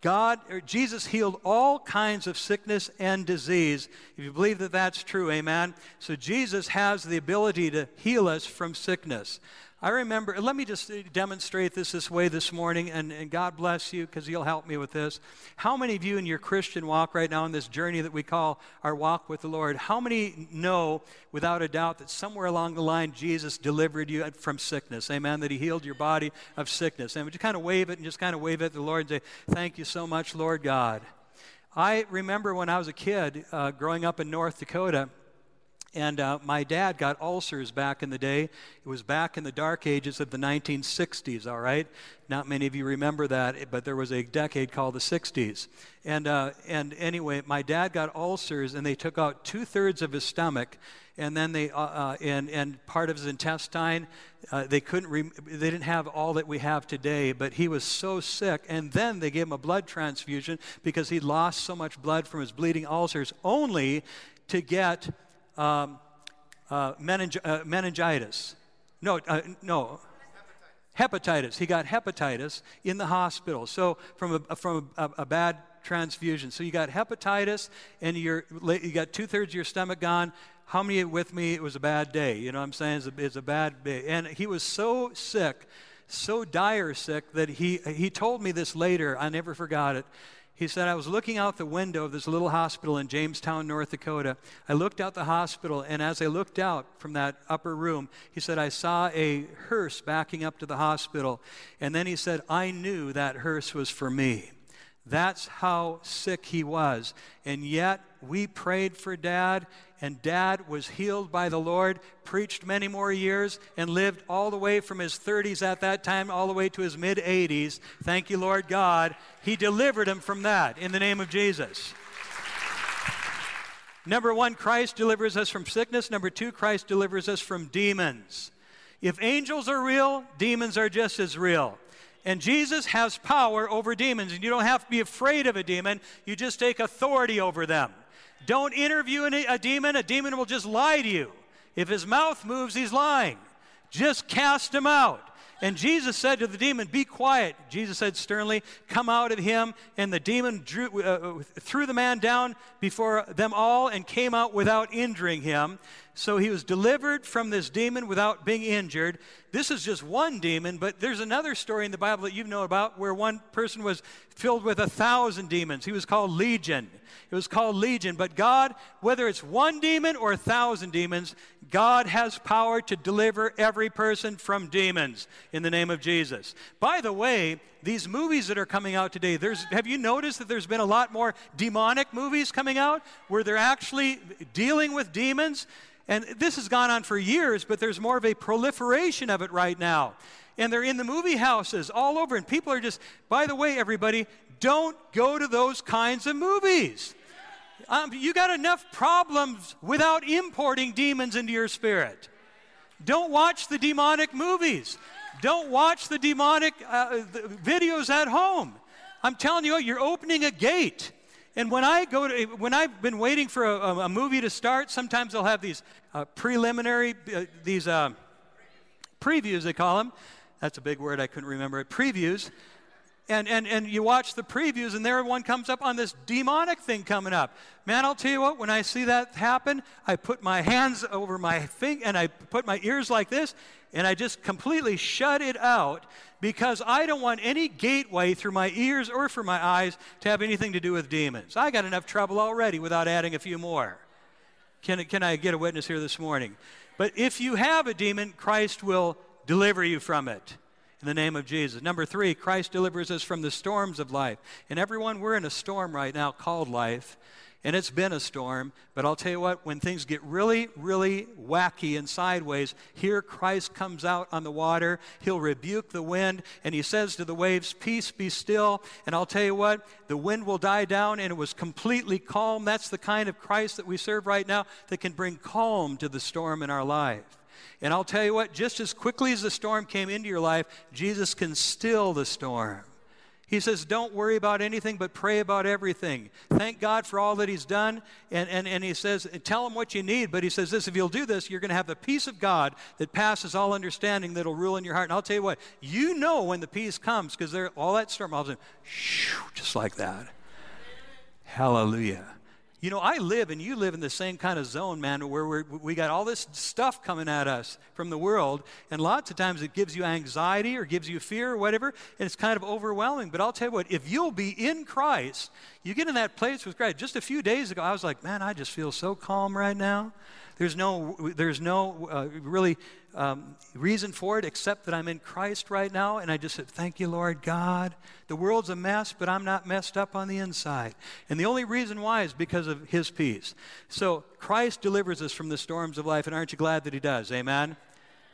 Speaker 2: God, or Jesus healed all kinds of sickness and disease. If you believe that that's true, amen. So Jesus has the ability to heal us from sickness. I remember, let me just demonstrate this this way this morning, and, and God bless you because you'll help me with this. How many of you in your Christian walk right now, in this journey that we call our walk with the Lord, how many know without a doubt that somewhere along the line Jesus delivered you from sickness? Amen. That He healed your body of sickness. And would you kind of wave it and just kind of wave it at the Lord and say, Thank you so much, Lord God. I remember when I was a kid uh, growing up in North Dakota. And uh, my dad got ulcers back in the day. It was back in the dark ages of the 1960s, all right? Not many of you remember that, but there was a decade called the 60s. And, uh, and anyway, my dad got ulcers, and they took out two thirds of his stomach, and then they, uh, uh and, and part of his intestine. Uh, they couldn't, re- they didn't have all that we have today, but he was so sick. And then they gave him a blood transfusion because he lost so much blood from his bleeding ulcers, only to get um, uh, meningi- uh, meningitis. No, uh, no, hepatitis. He got hepatitis in the hospital. So from a, from a, a bad transfusion. So you got hepatitis and you got two thirds of your stomach gone. How many with me? It was a bad day. You know what I'm saying? It's a, it's a bad day. And he was so sick, so dire sick that he, he told me this later. I never forgot it. He said, I was looking out the window of this little hospital in Jamestown, North Dakota. I looked out the hospital, and as I looked out from that upper room, he said, I saw a hearse backing up to the hospital. And then he said, I knew that hearse was for me. That's how sick he was. And yet, we prayed for dad, and dad was healed by the Lord, preached many more years, and lived all the way from his 30s at that time all the way to his mid 80s. Thank you, Lord God. He delivered him from that in the name of Jesus. Number one, Christ delivers us from sickness. Number two, Christ delivers us from demons. If angels are real, demons are just as real. And Jesus has power over demons, and you don't have to be afraid of a demon. You just take authority over them. Don't interview a demon, a demon will just lie to you. If his mouth moves, he's lying. Just cast him out. And Jesus said to the demon, Be quiet. Jesus said sternly, Come out of him. And the demon drew, uh, threw the man down before them all and came out without injuring him. So he was delivered from this demon without being injured. This is just one demon, but there's another story in the Bible that you know about where one person was filled with a thousand demons. He was called Legion. It was called Legion. But God, whether it's one demon or a thousand demons, God has power to deliver every person from demons in the name of Jesus. By the way, these movies that are coming out today, there's, have you noticed that there's been a lot more demonic movies coming out where they're actually dealing with demons? And this has gone on for years, but there's more of a proliferation of it right now. And they're in the movie houses all over, and people are just, by the way, everybody, don't go to those kinds of movies. Um, you got enough problems without importing demons into your spirit. Don't watch the demonic movies. Don't watch the demonic uh, the videos at home. I'm telling you, you're opening a gate. And when I go to, when I've been waiting for a, a movie to start, sometimes they'll have these uh, preliminary, uh, these uh, previews, they call them. That's a big word, I couldn't remember it. Previews. And, and, and you watch the previews, and there one comes up on this demonic thing coming up. Man, I'll tell you what, when I see that happen, I put my hands over my finger and I put my ears like this, and I just completely shut it out because I don't want any gateway through my ears or for my eyes to have anything to do with demons. I got enough trouble already without adding a few more. Can, can I get a witness here this morning? But if you have a demon, Christ will deliver you from it in the name of Jesus. Number three, Christ delivers us from the storms of life. And everyone, we're in a storm right now called life and it's been a storm. But I'll tell you what, when things get really, really wacky and sideways, here Christ comes out on the water. He'll rebuke the wind, and he says to the waves, Peace, be still. And I'll tell you what, the wind will die down, and it was completely calm. That's the kind of Christ that we serve right now that can bring calm to the storm in our life. And I'll tell you what, just as quickly as the storm came into your life, Jesus can still the storm. He says, Don't worry about anything, but pray about everything. Thank God for all that He's done. And, and, and He says, Tell Him what you need. But He says this if you'll do this, you're going to have the peace of God that passes all understanding that'll rule in your heart. And I'll tell you what, you know when the peace comes because all that storm, all of a sudden, shoo, just like that. Hallelujah. You know, I live and you live in the same kind of zone, man, where we we got all this stuff coming at us from the world. And lots of times it gives you anxiety or gives you fear or whatever, and it's kind of overwhelming. But I'll tell you what, if you'll be in Christ, you get in that place with Christ. Just a few days ago, I was like, man, I just feel so calm right now. There's no, there's no uh, really um, reason for it except that I'm in Christ right now. And I just said, Thank you, Lord God. The world's a mess, but I'm not messed up on the inside. And the only reason why is because of His peace. So Christ delivers us from the storms of life. And aren't you glad that He does? Amen?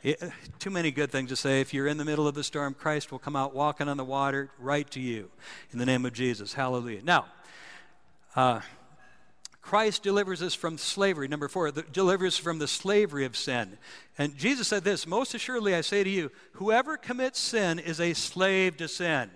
Speaker 2: It, too many good things to say. If you're in the middle of the storm, Christ will come out walking on the water right to you in the name of Jesus. Hallelujah. Now, uh, Christ delivers us from slavery. Number four, the, delivers from the slavery of sin. And Jesus said this Most assuredly, I say to you, whoever commits sin is a slave to sin.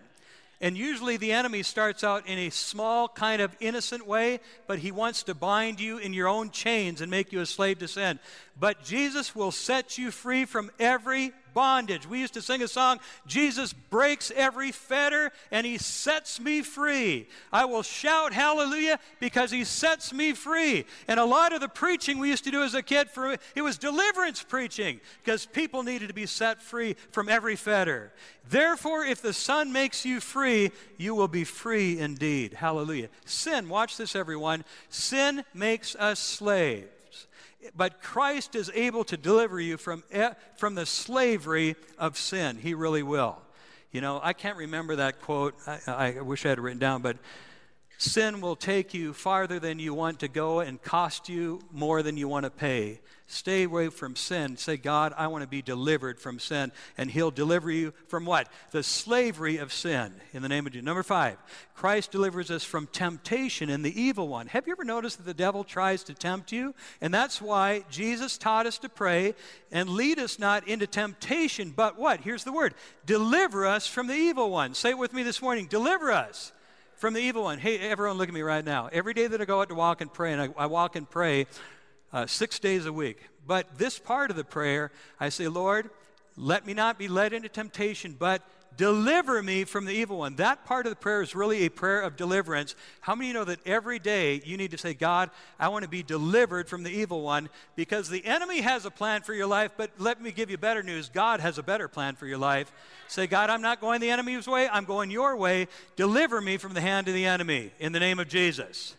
Speaker 2: And usually the enemy starts out in a small, kind of innocent way, but he wants to bind you in your own chains and make you a slave to sin. But Jesus will set you free from every bondage. We used to sing a song, Jesus breaks every fetter and he sets me free. I will shout hallelujah because he sets me free. And a lot of the preaching we used to do as a kid for it was deliverance preaching because people needed to be set free from every fetter. Therefore, if the Son makes you free, you will be free indeed. Hallelujah. Sin, watch this everyone. Sin makes us slaves but Christ is able to deliver you from, from the slavery of sin. He really will. You know, I can't remember that quote. I, I wish I had it written down, but sin will take you farther than you want to go and cost you more than you want to pay. Stay away from sin. Say, God, I want to be delivered from sin. And He'll deliver you from what? The slavery of sin in the name of Jesus. Number five, Christ delivers us from temptation and the evil one. Have you ever noticed that the devil tries to tempt you? And that's why Jesus taught us to pray and lead us not into temptation, but what? Here's the word deliver us from the evil one. Say it with me this morning deliver us from the evil one. Hey, everyone, look at me right now. Every day that I go out to walk and pray, and I, I walk and pray, uh, six days a week. But this part of the prayer, I say, Lord, let me not be led into temptation, but deliver me from the evil one. That part of the prayer is really a prayer of deliverance. How many know that every day you need to say, God, I want to be delivered from the evil one because the enemy has a plan for your life, but let me give you better news. God has a better plan for your life. Say, God, I'm not going the enemy's way, I'm going your way. Deliver me from the hand of the enemy in the name of Jesus.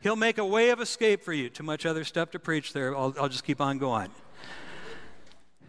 Speaker 2: He'll make a way of escape for you. Too much other stuff to preach there. I'll, I'll just keep on going.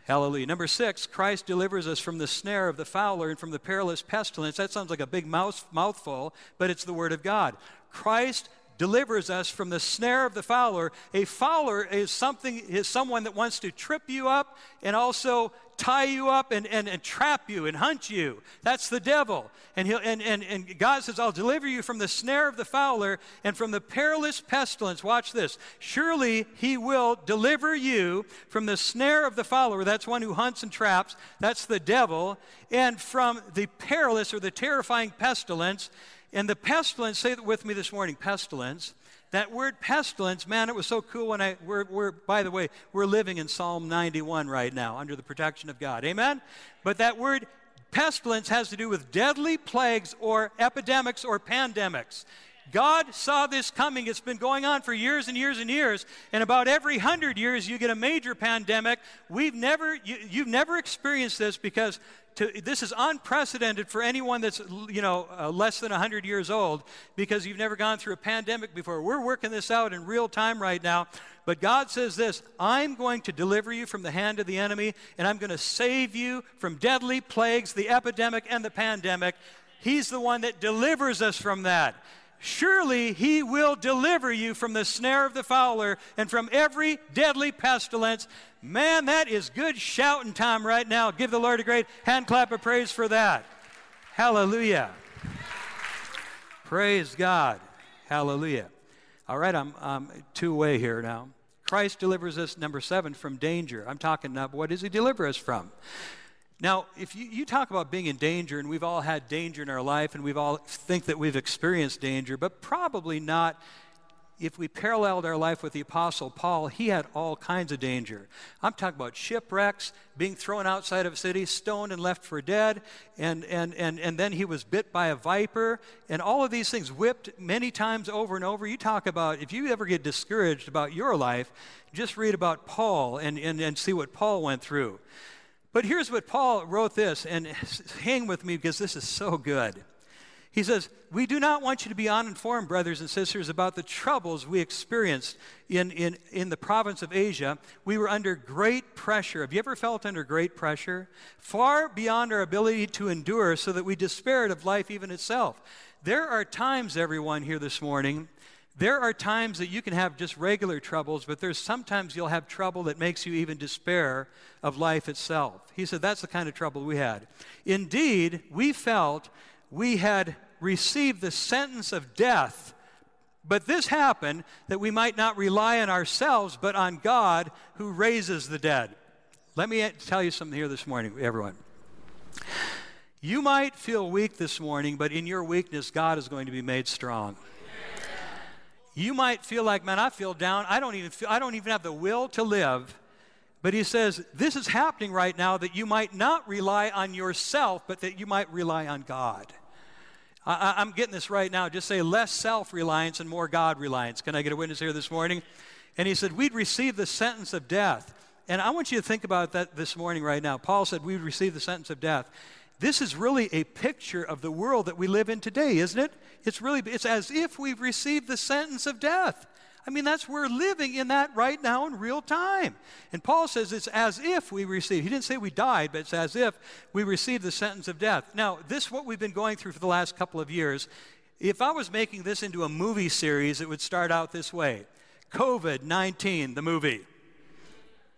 Speaker 2: Hallelujah. Number six, Christ delivers us from the snare of the fowler and from the perilous pestilence. That sounds like a big mouth, mouthful, but it's the Word of God. Christ delivers us from the snare of the fowler. A fowler is something is someone that wants to trip you up and also tie you up and, and, and trap you and hunt you. That's the devil. And, he'll, and, and, and God says, I'll deliver you from the snare of the fowler and from the perilous pestilence. Watch this. Surely he will deliver you from the snare of the fowler. That's one who hunts and traps. That's the devil. And from the perilous or the terrifying pestilence. And the pestilence, say it with me this morning pestilence. That word pestilence, man, it was so cool when I, we're, we're, by the way, we're living in Psalm 91 right now under the protection of God. Amen? But that word pestilence has to do with deadly plagues or epidemics or pandemics. God saw this coming. It's been going on for years and years and years. And about every hundred years, you get a major pandemic. We've never, you, have never experienced this because to, this is unprecedented for anyone that's, you know, uh, less than 100 years old because you've never gone through a pandemic before. We're working this out in real time right now. But God says this I'm going to deliver you from the hand of the enemy, and I'm going to save you from deadly plagues, the epidemic, and the pandemic. He's the one that delivers us from that. Surely he will deliver you from the snare of the fowler and from every deadly pestilence. Man, that is good shouting time right now. Give the Lord a great hand clap of praise for that. Hallelujah. Praise God. Hallelujah. All right, I'm, I'm two way here now. Christ delivers us, number seven, from danger. I'm talking now, what does he deliver us from? Now, if you, you, talk about being in danger, and we've all had danger in our life, and we've all think that we've experienced danger, but probably not if we paralleled our life with the Apostle Paul, he had all kinds of danger. I'm talking about shipwrecks, being thrown outside of a city, stoned and left for dead, and, and, and, and then he was bit by a viper, and all of these things whipped many times over and over. You talk about, if you ever get discouraged about your life, just read about Paul and, and, and see what Paul went through. But here's what Paul wrote this, and hang with me because this is so good. He says, We do not want you to be uninformed, brothers and sisters, about the troubles we experienced in, in, in the province of Asia. We were under great pressure. Have you ever felt under great pressure? Far beyond our ability to endure, so that we despaired of life even itself. There are times, everyone here this morning, there are times that you can have just regular troubles, but there's sometimes you'll have trouble that makes you even despair of life itself. He said that's the kind of trouble we had. Indeed, we felt we had received the sentence of death. But this happened that we might not rely on ourselves, but on God who raises the dead. Let me tell you something here this morning, everyone. You might feel weak this morning, but in your weakness, God is going to be made strong. You might feel like, man, I feel down. I don't even feel, I don't even have the will to live. But he says, this is happening right now that you might not rely on yourself, but that you might rely on God. I, am getting this right now. Just say less self reliance and more God reliance. Can I get a witness here this morning? And he said, We'd receive the sentence of death. And I want you to think about that this morning, right now. Paul said, We'd receive the sentence of death. This is really a picture of the world that we live in today, isn't it? It's really, it's as if we've received the sentence of death. I mean, that's we're living in that right now in real time. And Paul says it's as if we received. He didn't say we died, but it's as if we received the sentence of death. Now, this what we've been going through for the last couple of years. If I was making this into a movie series, it would start out this way. COVID 19, the movie.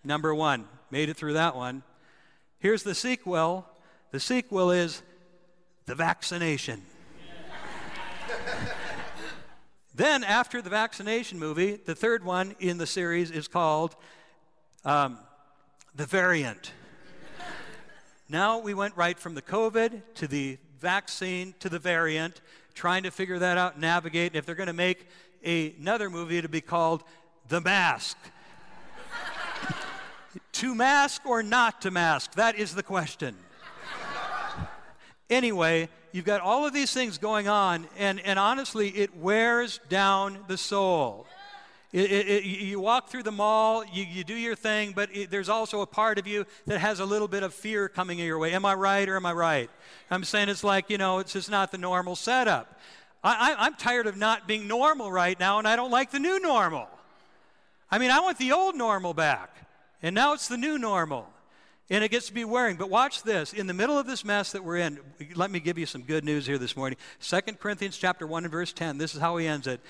Speaker 2: Number one, made it through that one. Here's the sequel the sequel is The Vaccination. Then, after the vaccination movie, the third one in the series is called um, The Variant. now we went right from the COVID to the vaccine to the variant, trying to figure that out, navigate. And if they're going to make a, another movie, it'll be called The Mask. to mask or not to mask? That is the question. Anyway, you've got all of these things going on, and, and honestly, it wears down the soul. It, it, it, you walk through the mall, you, you do your thing, but there's also a part of you that has a little bit of fear coming your way. Am I right or am I right? I'm saying it's like, you know, it's just not the normal setup. I, I, I'm tired of not being normal right now, and I don't like the new normal. I mean, I want the old normal back, and now it's the new normal and it gets to be wearing. But watch this. In the middle of this mess that we're in, let me give you some good news here this morning. 2 Corinthians chapter 1 and verse 10. This is how he ends it.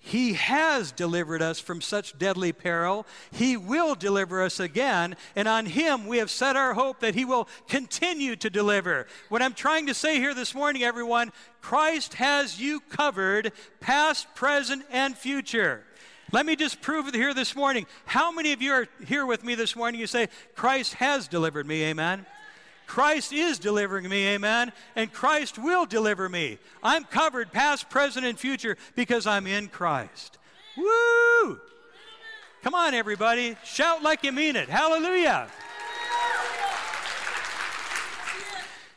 Speaker 2: He has delivered us from such deadly peril. He will deliver us again, and on Him we have set our hope that He will continue to deliver. What I'm trying to say here this morning, everyone, Christ has you covered, past, present, and future. Let me just prove it here this morning. How many of you are here with me this morning? You say, Christ has delivered me, amen. Christ is delivering me, amen. And Christ will deliver me. I'm covered, past, present, and future, because I'm in Christ. Woo! Come on, everybody. Shout like you mean it. Hallelujah.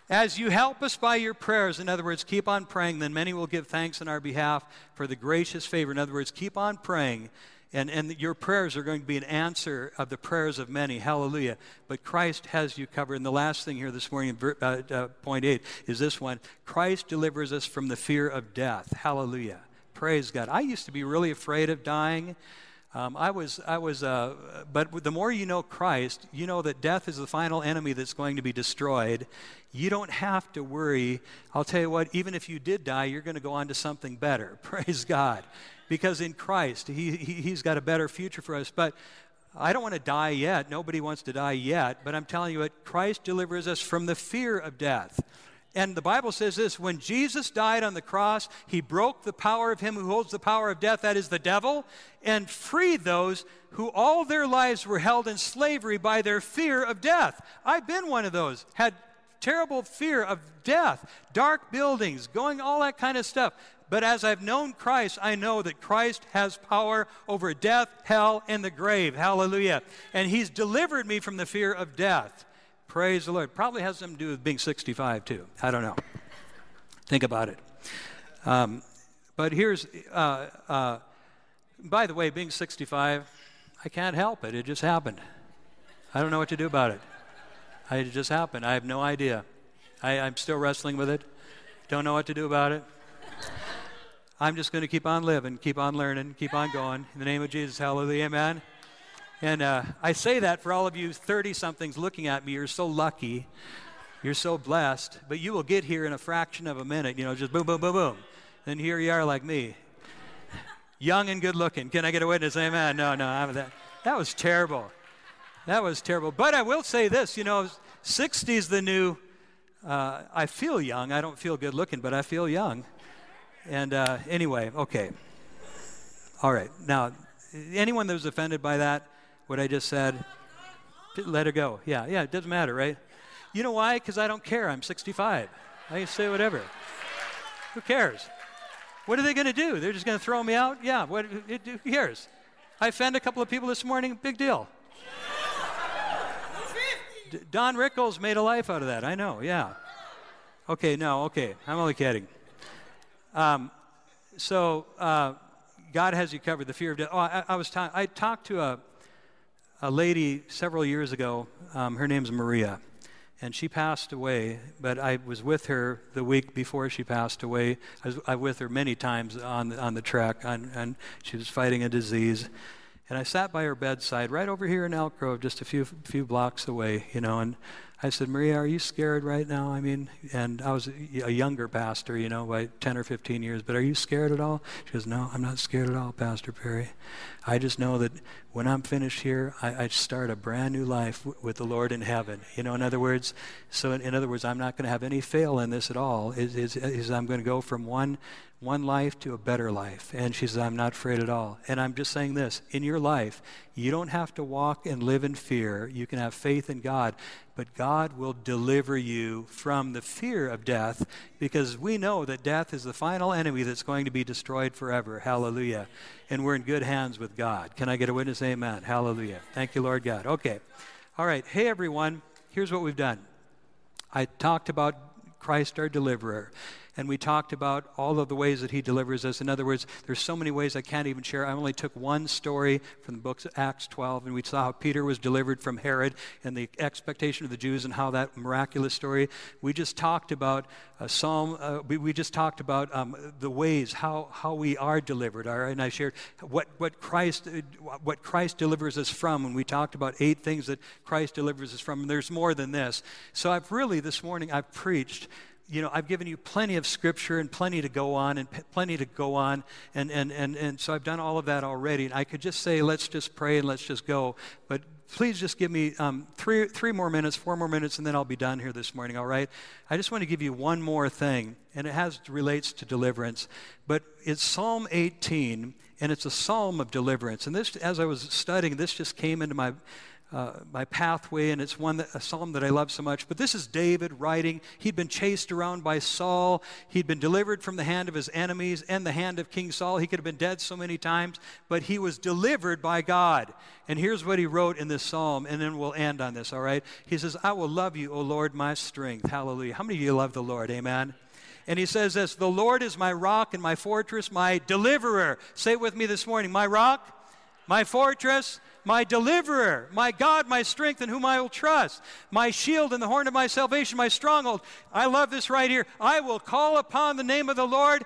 Speaker 2: As you help us by your prayers, in other words, keep on praying, then many will give thanks in our behalf for the gracious favor. In other words, keep on praying, and, and your prayers are going to be an answer of the prayers of many. Hallelujah. But Christ has you covered. And the last thing here this morning, uh, uh, point eight, is this one Christ delivers us from the fear of death. Hallelujah. Praise God. I used to be really afraid of dying. Um, I was, I was, uh, but the more you know Christ, you know that death is the final enemy that's going to be destroyed. You don't have to worry. I'll tell you what, even if you did die, you're going to go on to something better. Praise God. Because in Christ, he, he, He's got a better future for us. But I don't want to die yet. Nobody wants to die yet. But I'm telling you what, Christ delivers us from the fear of death. And the Bible says this when Jesus died on the cross, he broke the power of him who holds the power of death, that is the devil, and freed those who all their lives were held in slavery by their fear of death. I've been one of those, had terrible fear of death, dark buildings, going, all that kind of stuff. But as I've known Christ, I know that Christ has power over death, hell, and the grave. Hallelujah. And He's delivered me from the fear of death. Praise the Lord. Probably has something to do with being 65, too. I don't know. Think about it. Um, but here's, uh, uh, by the way, being 65, I can't help it. It just happened. I don't know what to do about it. it just happened. I have no idea. I, I'm still wrestling with it. Don't know what to do about it. I'm just going to keep on living, keep on learning, keep on going. In the name of Jesus, hallelujah, amen. And uh, I say that for all of you 30 somethings looking at me. You're so lucky. You're so blessed. But you will get here in a fraction of a minute, you know, just boom, boom, boom, boom. And here you are like me. Young and good looking. Can I get a witness? Amen. No, no, I'm that. That was terrible. That was terrible. But I will say this you know, 60 is the new. Uh, I feel young. I don't feel good looking, but I feel young. And uh, anyway, okay. All right. Now, anyone that was offended by that, what I just said, let it go. Yeah, yeah, it doesn't matter, right? You know why? Because I don't care. I'm 65. I can say whatever. Who cares? What are they going to do? They're just going to throw me out? Yeah, what, it, who cares? I offended a couple of people this morning, big deal. D- Don Rickles made a life out of that. I know, yeah. Okay, no, okay. I'm only kidding. Um, so, uh, God has you covered. The fear of death. Oh, I, I was ta- I talked to a, a lady several years ago. Um, her name's Maria, and she passed away. But I was with her the week before she passed away. I was, I with her many times on on the on, and she was fighting a disease. And I sat by her bedside, right over here in Elk Grove, just a few few blocks away, you know, and I said, Maria, are you scared right now? I mean, and I was a younger pastor, you know, by 10 or 15 years, but are you scared at all? She goes, No, I'm not scared at all, Pastor Perry. I just know that when I'm finished here, I, I start a brand new life w- with the Lord in heaven. You know, in other words, so in, in other words, I'm not going to have any fail in this at all. Is, is, is I'm going to go from one one life to a better life. And she says, I'm not afraid at all. And I'm just saying this in your life, you don't have to walk and live in fear. You can have faith in God, but God will deliver you from the fear of death because we know that death is the final enemy that's going to be destroyed forever. Hallelujah. And we're in good hands with God. Can I get a witness? Amen. Hallelujah. Thank you, Lord God. Okay. All right. Hey, everyone. Here's what we've done I talked about Christ, our deliverer and we talked about all of the ways that he delivers us. In other words, there's so many ways I can't even share. I only took one story from the books of Acts 12, and we saw how Peter was delivered from Herod and the expectation of the Jews and how that miraculous story. We just talked about a Psalm, uh, we, we, just talked about um, the ways how, how we are delivered. All right? And I shared what, what, Christ, what Christ delivers us from, and we talked about eight things that Christ delivers us from. And there's more than this. So I've really, this morning, I've preached you know, I've given you plenty of scripture and plenty to go on and p- plenty to go on. And, and, and, and so I've done all of that already. And I could just say, let's just pray and let's just go. But please just give me um, three, three more minutes, four more minutes, and then I'll be done here this morning, all right? I just want to give you one more thing, and it has relates to deliverance. But it's Psalm 18, and it's a psalm of deliverance. And this, as I was studying, this just came into my uh, my pathway, and it's one that, a psalm that I love so much. But this is David writing. He'd been chased around by Saul. He'd been delivered from the hand of his enemies and the hand of King Saul. He could have been dead so many times, but he was delivered by God. And here's what he wrote in this psalm, and then we'll end on this, all right? He says, I will love you, O Lord, my strength. Hallelujah. How many of you love the Lord? Amen. And he says this The Lord is my rock and my fortress, my deliverer. Say it with me this morning my rock, my fortress, my deliverer, my God, my strength, in whom I will trust, my shield and the horn of my salvation, my stronghold. I love this right here. I will call upon the name of the Lord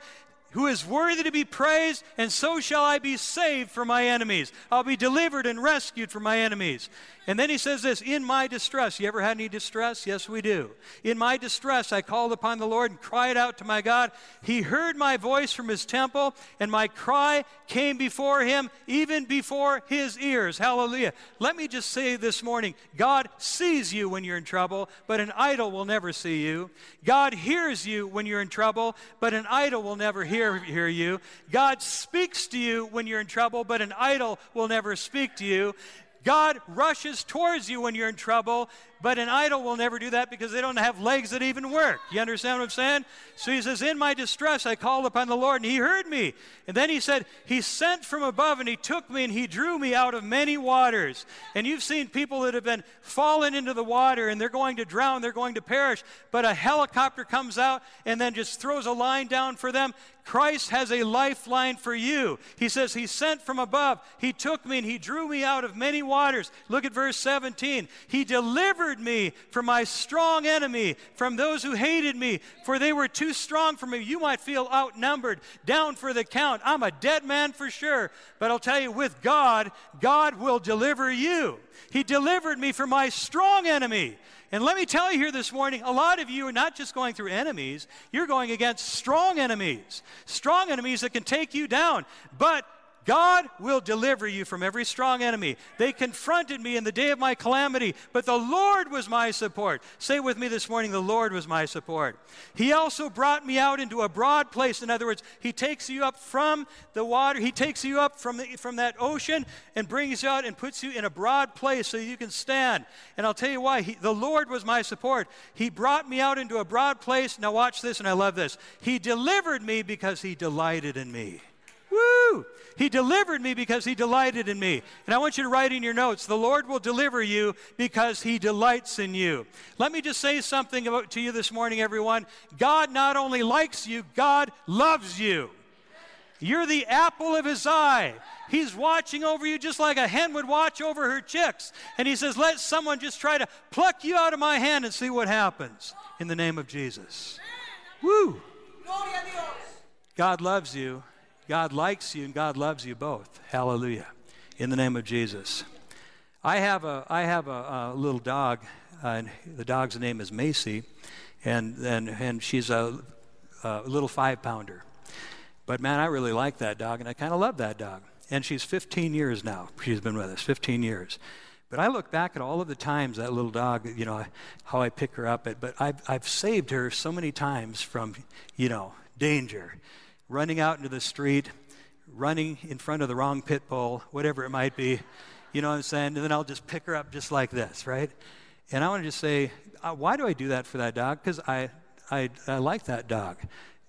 Speaker 2: who is worthy to be praised, and so shall I be saved from my enemies. I'll be delivered and rescued from my enemies. And then he says this In my distress, you ever had any distress? Yes, we do. In my distress, I called upon the Lord and cried out to my God. He heard my voice from his temple, and my cry came before him, even before his ears. Hallelujah. Let me just say this morning God sees you when you're in trouble, but an idol will never see you. God hears you when you're in trouble, but an idol will never hear, hear you. God speaks to you when you're in trouble, but an idol will never speak to you. God rushes towards you when you're in trouble, but an idol will never do that because they don't have legs that even work. You understand what I'm saying? So he says, In my distress, I called upon the Lord, and he heard me. And then he said, He sent from above, and he took me, and he drew me out of many waters. And you've seen people that have been fallen into the water, and they're going to drown, they're going to perish. But a helicopter comes out and then just throws a line down for them. Christ has a lifeline for you. He says, He sent from above, He took me, and He drew me out of many waters. Look at verse 17. He delivered me from my strong enemy, from those who hated me, for they were too strong for me. You might feel outnumbered, down for the count. I'm a dead man for sure. But I'll tell you, with God, God will deliver you. He delivered me from my strong enemy. And let me tell you here this morning, a lot of you are not just going through enemies, you're going against strong enemies. Strong enemies that can take you down. But God will deliver you from every strong enemy. They confronted me in the day of my calamity, but the Lord was my support. Say with me this morning, the Lord was my support. He also brought me out into a broad place. In other words, He takes you up from the water, He takes you up from, the, from that ocean and brings you out and puts you in a broad place so you can stand. And I'll tell you why. He, the Lord was my support. He brought me out into a broad place. Now, watch this, and I love this. He delivered me because He delighted in me. Woo! He delivered me because he delighted in me. And I want you to write in your notes the Lord will deliver you because he delights in you. Let me just say something about, to you this morning, everyone. God not only likes you, God loves you. You're the apple of his eye. He's watching over you just like a hen would watch over her chicks. And he says, Let someone just try to pluck you out of my hand and see what happens in the name of Jesus. Woo! God loves you. God likes you and God loves you both. Hallelujah. In the name of Jesus. I have a, I have a, a little dog, uh, and the dog's name is Macy, and, and, and she's a, a little five pounder. But man, I really like that dog, and I kind of love that dog. And she's 15 years now. She's been with us 15 years. But I look back at all of the times that little dog, you know, how I pick her up. But I've, I've saved her so many times from, you know, danger running out into the street, running in front of the wrong pit bull, whatever it might be. You know what I'm saying? And then I'll just pick her up just like this, right? And I want to just say, uh, why do I do that for that dog? Because I, I, I like that dog.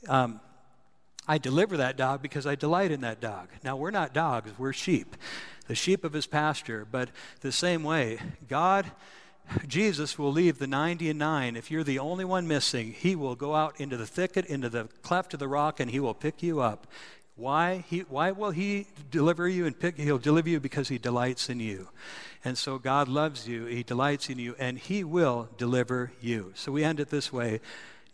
Speaker 2: Um, I deliver that dog because I delight in that dog. Now, we're not dogs, we're sheep, the sheep of his pasture. But the same way, God Jesus will leave the 90 and 9. If you're the only one missing, he will go out into the thicket, into the cleft of the rock, and he will pick you up. Why? He, why will he deliver you and pick? He'll deliver you because he delights in you. And so God loves you, he delights in you, and he will deliver you. So we end it this way.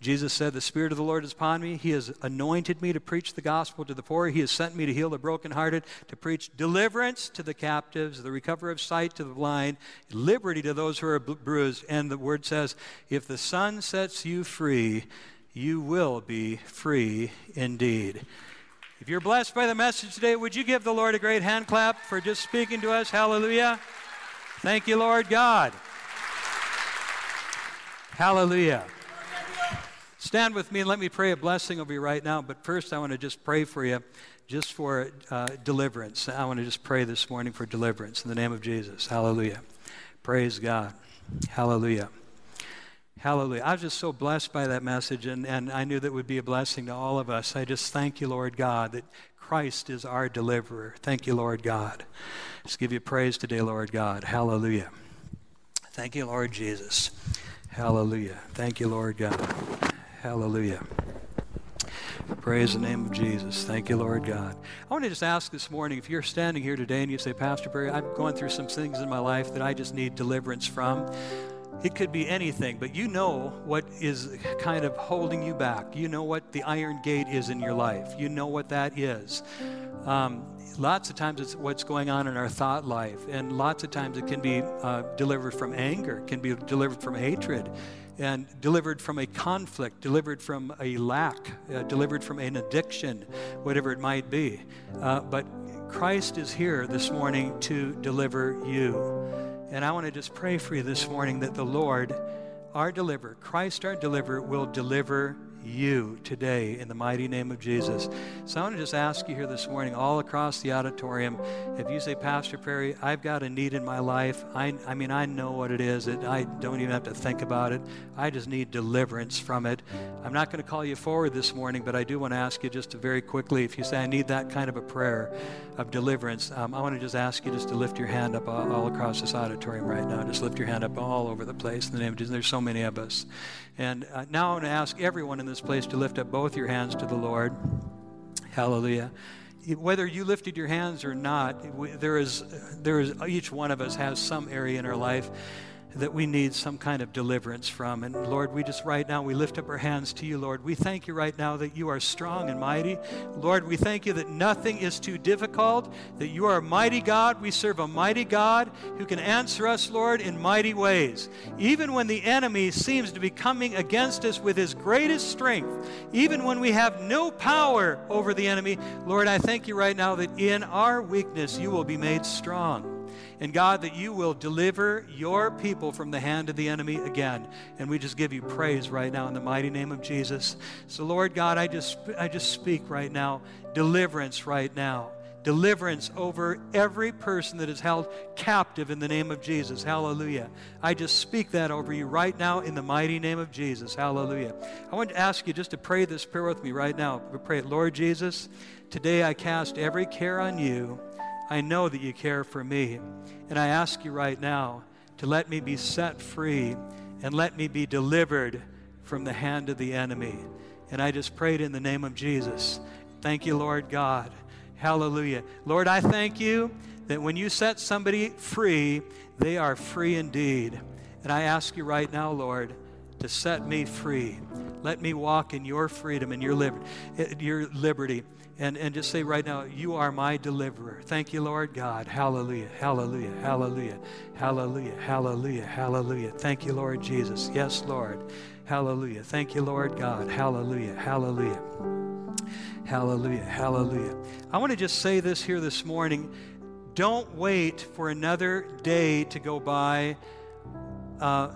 Speaker 2: Jesus said, The Spirit of the Lord is upon me. He has anointed me to preach the gospel to the poor. He has sent me to heal the brokenhearted, to preach deliverance to the captives, the recovery of sight to the blind, liberty to those who are bruised. And the word says, If the Son sets you free, you will be free indeed. If you're blessed by the message today, would you give the Lord a great hand clap for just speaking to us? Hallelujah. Thank you, Lord God. Hallelujah. Stand with me and let me pray a blessing over you right now. But first, I want to just pray for you, just for uh, deliverance. I want to just pray this morning for deliverance in the name of Jesus. Hallelujah. Praise God. Hallelujah. Hallelujah. I was just so blessed by that message, and, and I knew that would be a blessing to all of us. I just thank you, Lord God, that Christ is our deliverer. Thank you, Lord God. Just give you praise today, Lord God. Hallelujah. Thank you, Lord Jesus. Hallelujah. Thank you, Lord God. Hallelujah. Praise the name of Jesus. Thank you, Lord God. I want to just ask this morning if you're standing here today and you say, Pastor Perry, I'm going through some things in my life that I just need deliverance from. It could be anything, but you know what is kind of holding you back. You know what the iron gate is in your life. You know what that is. Um, lots of times it's what's going on in our thought life, and lots of times it can be uh, delivered from anger, can be delivered from hatred, and delivered from a conflict, delivered from a lack, uh, delivered from an addiction, whatever it might be. Uh, but Christ is here this morning to deliver you. And I want to just pray for you this morning that the Lord, our deliverer, Christ our deliverer, will deliver you today in the mighty name of Jesus. So I want to just ask you here this morning, all across the auditorium, if you say, Pastor Perry, I've got a need in my life. I, I mean, I know what it is. It, I don't even have to think about it. I just need deliverance from it. I'm not going to call you forward this morning, but I do want to ask you just to very quickly, if you say, I need that kind of a prayer of deliverance, um, I want to just ask you just to lift your hand up all, all across this auditorium right now. Just lift your hand up all over the place in the name of Jesus. There's so many of us. And uh, now I want to ask everyone in this place to lift up both your hands to the Lord. Hallelujah. Whether you lifted your hands or not, there is, there is, each one of us has some area in our life that we need some kind of deliverance from. And Lord, we just right now, we lift up our hands to you, Lord. We thank you right now that you are strong and mighty. Lord, we thank you that nothing is too difficult, that you are a mighty God. We serve a mighty God who can answer us, Lord, in mighty ways. Even when the enemy seems to be coming against us with his greatest strength, even when we have no power over the enemy, Lord, I thank you right now that in our weakness you will be made strong. And God, that you will deliver your people from the hand of the enemy again. And we just give you praise right now in the mighty name of Jesus. So, Lord God, I just, I just speak right now, deliverance right now deliverance over every person that is held captive in the name of Jesus. Hallelujah. I just speak that over you right now in the mighty name of Jesus. Hallelujah. I want to ask you just to pray this prayer with me right now. We pray, Lord Jesus, today I cast every care on you I know that you care for me. And I ask you right now to let me be set free and let me be delivered from the hand of the enemy. And I just prayed in the name of Jesus. Thank you, Lord God. Hallelujah. Lord, I thank you that when you set somebody free, they are free indeed. And I ask you right now, Lord, to set me free. Let me walk in your freedom and your, liber- eh, your liberty and, and just say right now, You are my deliverer. Thank you, Lord God. Hallelujah, hallelujah, hallelujah, hallelujah, hallelujah, hallelujah. Thank you, Lord Jesus. Yes, Lord. Hallelujah. Thank you, Lord God. Hallelujah, hallelujah. Hallelujah, hallelujah. I want to just say this here this morning. Don't wait for another day to go by. Uh,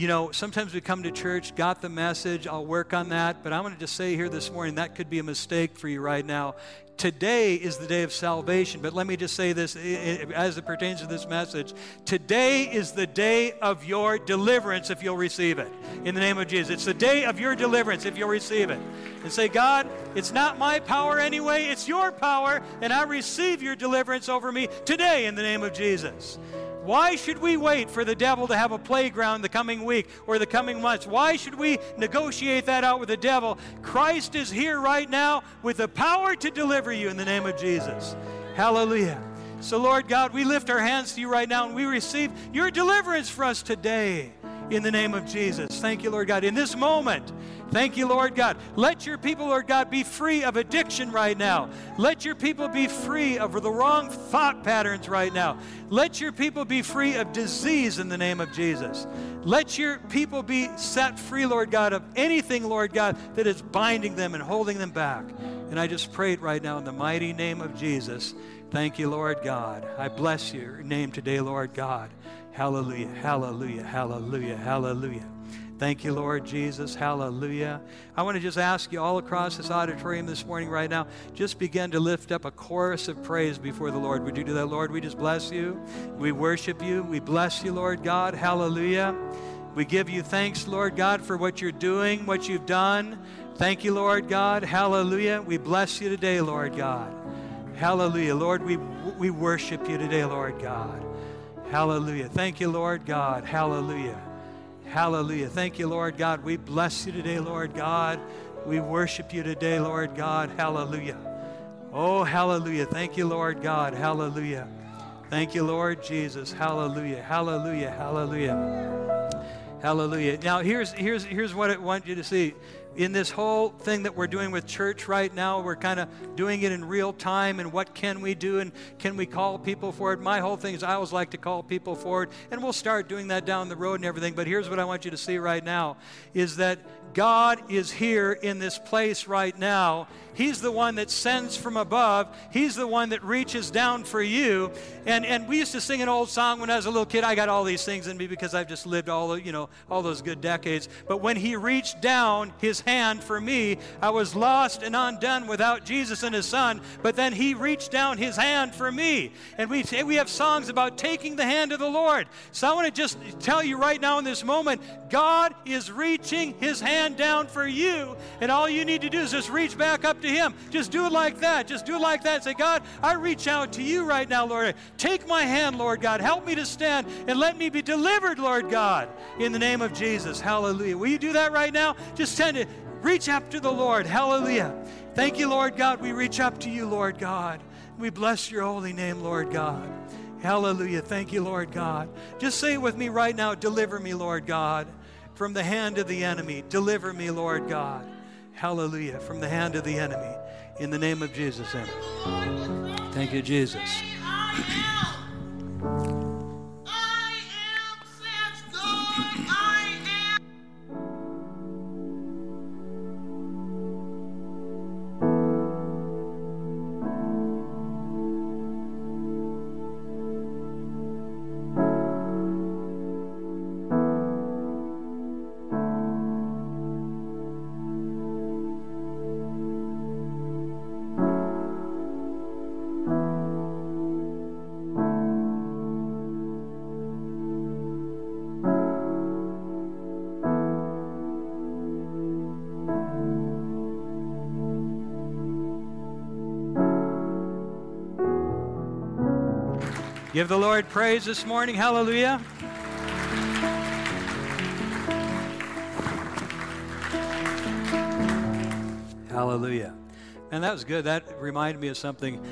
Speaker 2: you know, sometimes we come to church, got the message, I'll work on that, but I want to just say here this morning that could be a mistake for you right now. Today is the day of salvation, but let me just say this as it pertains to this message. Today is the day of your deliverance if you'll receive it. In the name of Jesus. It's the day of your deliverance if you'll receive it. And say, God, it's not my power anyway, it's your power, and I receive your deliverance over me today in the name of Jesus. Why should we wait for the devil to have a playground the coming week or the coming months? Why should we negotiate that out with the devil? Christ is here right now with the power to deliver you in the name of Jesus. Hallelujah. So, Lord God, we lift our hands to you right now and we receive your deliverance for us today in the name of Jesus. Thank you, Lord God. In this moment, Thank you, Lord God. Let your people, Lord God, be free of addiction right now. Let your people be free of the wrong thought patterns right now. Let your people be free of disease in the name of Jesus. Let your people be set free, Lord God, of anything, Lord God, that is binding them and holding them back. And I just pray it right now in the mighty name of Jesus. Thank you, Lord God. I bless your name today, Lord God. Hallelujah, hallelujah, hallelujah, hallelujah. Thank you, Lord Jesus. Hallelujah. I want to just ask you all across this auditorium this morning, right now, just begin to lift up a chorus of praise before the Lord. Would you do that, Lord? We just bless you. We worship you. We bless you, Lord God. Hallelujah. We give you thanks, Lord God, for what you're doing, what you've done. Thank you, Lord God. Hallelujah. We bless you today, Lord God. Hallelujah. Lord, we, we worship you today, Lord God. Hallelujah. Thank you, Lord God. Hallelujah. Hallelujah. Thank you, Lord God. We bless you today, Lord God. We worship you today, Lord God. Hallelujah. Oh, hallelujah. Thank you, Lord God. Hallelujah. Thank you, Lord Jesus. Hallelujah. Hallelujah. Hallelujah. Hallelujah. Now, here's, here's, here's what I want you to see in this whole thing that we're doing with church right now, we're kind of doing it in real time. And what can we do? And can we call people for it? My whole thing is I always like to call people for it. And we'll start doing that down the road and everything. But here's what I want you to see right now is that God is here in this place right now. He's the one that sends from above. He's the one that reaches down for you. And and we used to sing an old song when I was a little kid. I got all these things in me because I've just lived all you know all those good decades. But when he reached down his hand for me, I was lost and undone without Jesus and his son. But then he reached down his hand for me. And we we have songs about taking the hand of the Lord. So I want to just tell you right now in this moment, God is reaching his hand hand down for you, and all you need to do is just reach back up to Him. Just do it like that. Just do it like that. Say, God, I reach out to you right now, Lord. Take my hand, Lord God. Help me to stand and let me be delivered, Lord God, in the name of Jesus. Hallelujah. Will you do that right now? Just tend to reach up to the Lord. Hallelujah. Thank you, Lord God. We reach up to you, Lord God. We bless your holy name, Lord God. Hallelujah. Thank you, Lord God. Just say it with me right now Deliver me, Lord God, from the hand of the enemy. Deliver me, Lord God. Hallelujah. From the hand of the enemy. In the name of Jesus. Amen. Thank you, Jesus. the Lord praise this morning. Hallelujah. Hallelujah. And that was good. That reminded me of something.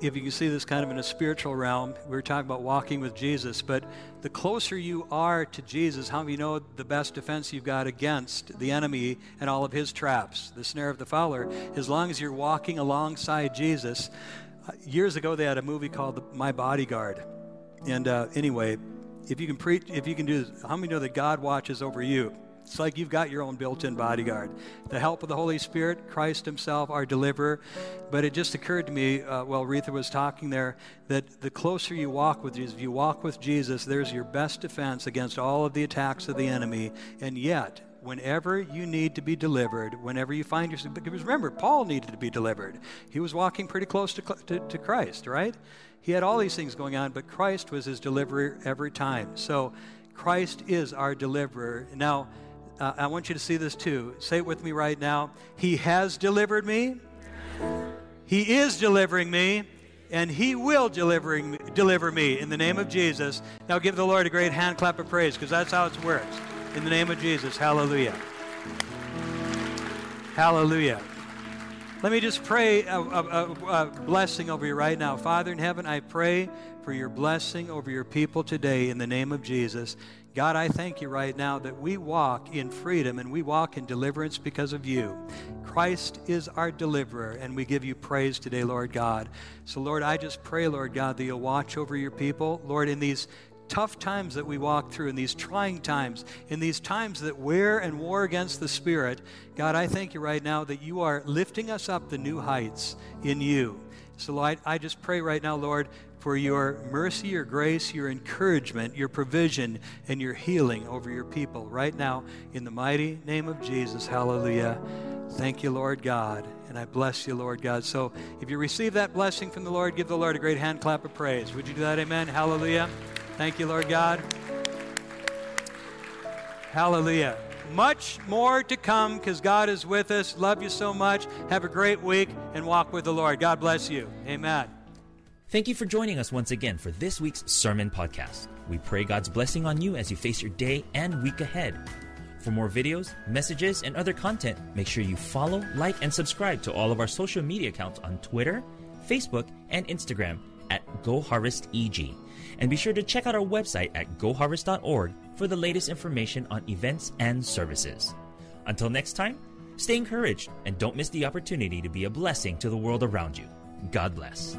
Speaker 2: If you can see this kind of in a spiritual realm, we were talking about walking with Jesus, but the closer you are to Jesus, how many know the best defense you've got against the enemy and all of his traps, the snare of the fowler? As long as you're walking alongside Jesus, years ago they had a movie called My Bodyguard, and uh, anyway, if you can preach, if you can do, this, how many know that God watches over you? It's like you've got your own built-in bodyguard. The help of the Holy Spirit, Christ Himself, our deliverer. But it just occurred to me uh, while Retha was talking there that the closer you walk with Jesus, if you walk with Jesus, there's your best defense against all of the attacks of the enemy. And yet, whenever you need to be delivered, whenever you find yourself, because remember, Paul needed to be delivered. He was walking pretty close to, to, to, Christ, right? He had all these things going on, but Christ was his deliverer every time. So Christ is our deliverer. Now, uh, I want you to see this too. Say it with me right now. He has delivered me. He is delivering me and he will delivering, deliver me in the name of Jesus. Now give the Lord a great hand clap of praise because that's how it works. In the name of Jesus, hallelujah. Hallelujah. Let me just pray a, a, a, blessing over you right now. Father in heaven, I pray for your blessing over your people today in the name of Jesus. God, I thank you right now that we walk in freedom and we walk in deliverance because of you. Christ is our deliverer, and we give you praise today, Lord God. So, Lord, I just pray, Lord God, that you'll watch over your people. Lord, in these tough times that we walk through, in these trying times, in these times that wear and war against the Spirit, God, I thank you right now that you are lifting us up the new heights in you. So I, I just pray right now, Lord, for your mercy, your grace, your encouragement, your provision, and your healing over your people right now in the mighty name of Jesus. Hallelujah. Thank you, Lord God. And I bless you, Lord God. So if you receive that blessing from the Lord, give the Lord a great hand clap of praise. Would you do that? Amen. Hallelujah. Thank you, Lord God. Hallelujah. Much more to come because God is with us. Love you so much. Have a great week and walk with the Lord. God bless you. Amen.
Speaker 1: Thank you for joining us once again for this week's Sermon Podcast. We pray God's blessing on you as you face your day and week ahead. For more videos, messages, and other content, make sure you follow, like, and subscribe to all of our social media accounts on Twitter, Facebook, and Instagram at GoHarvestEG. And be sure to check out our website at goharvest.org for the latest information on events and services. Until next time, stay encouraged and don't miss the opportunity to be a blessing to the world around you. God bless.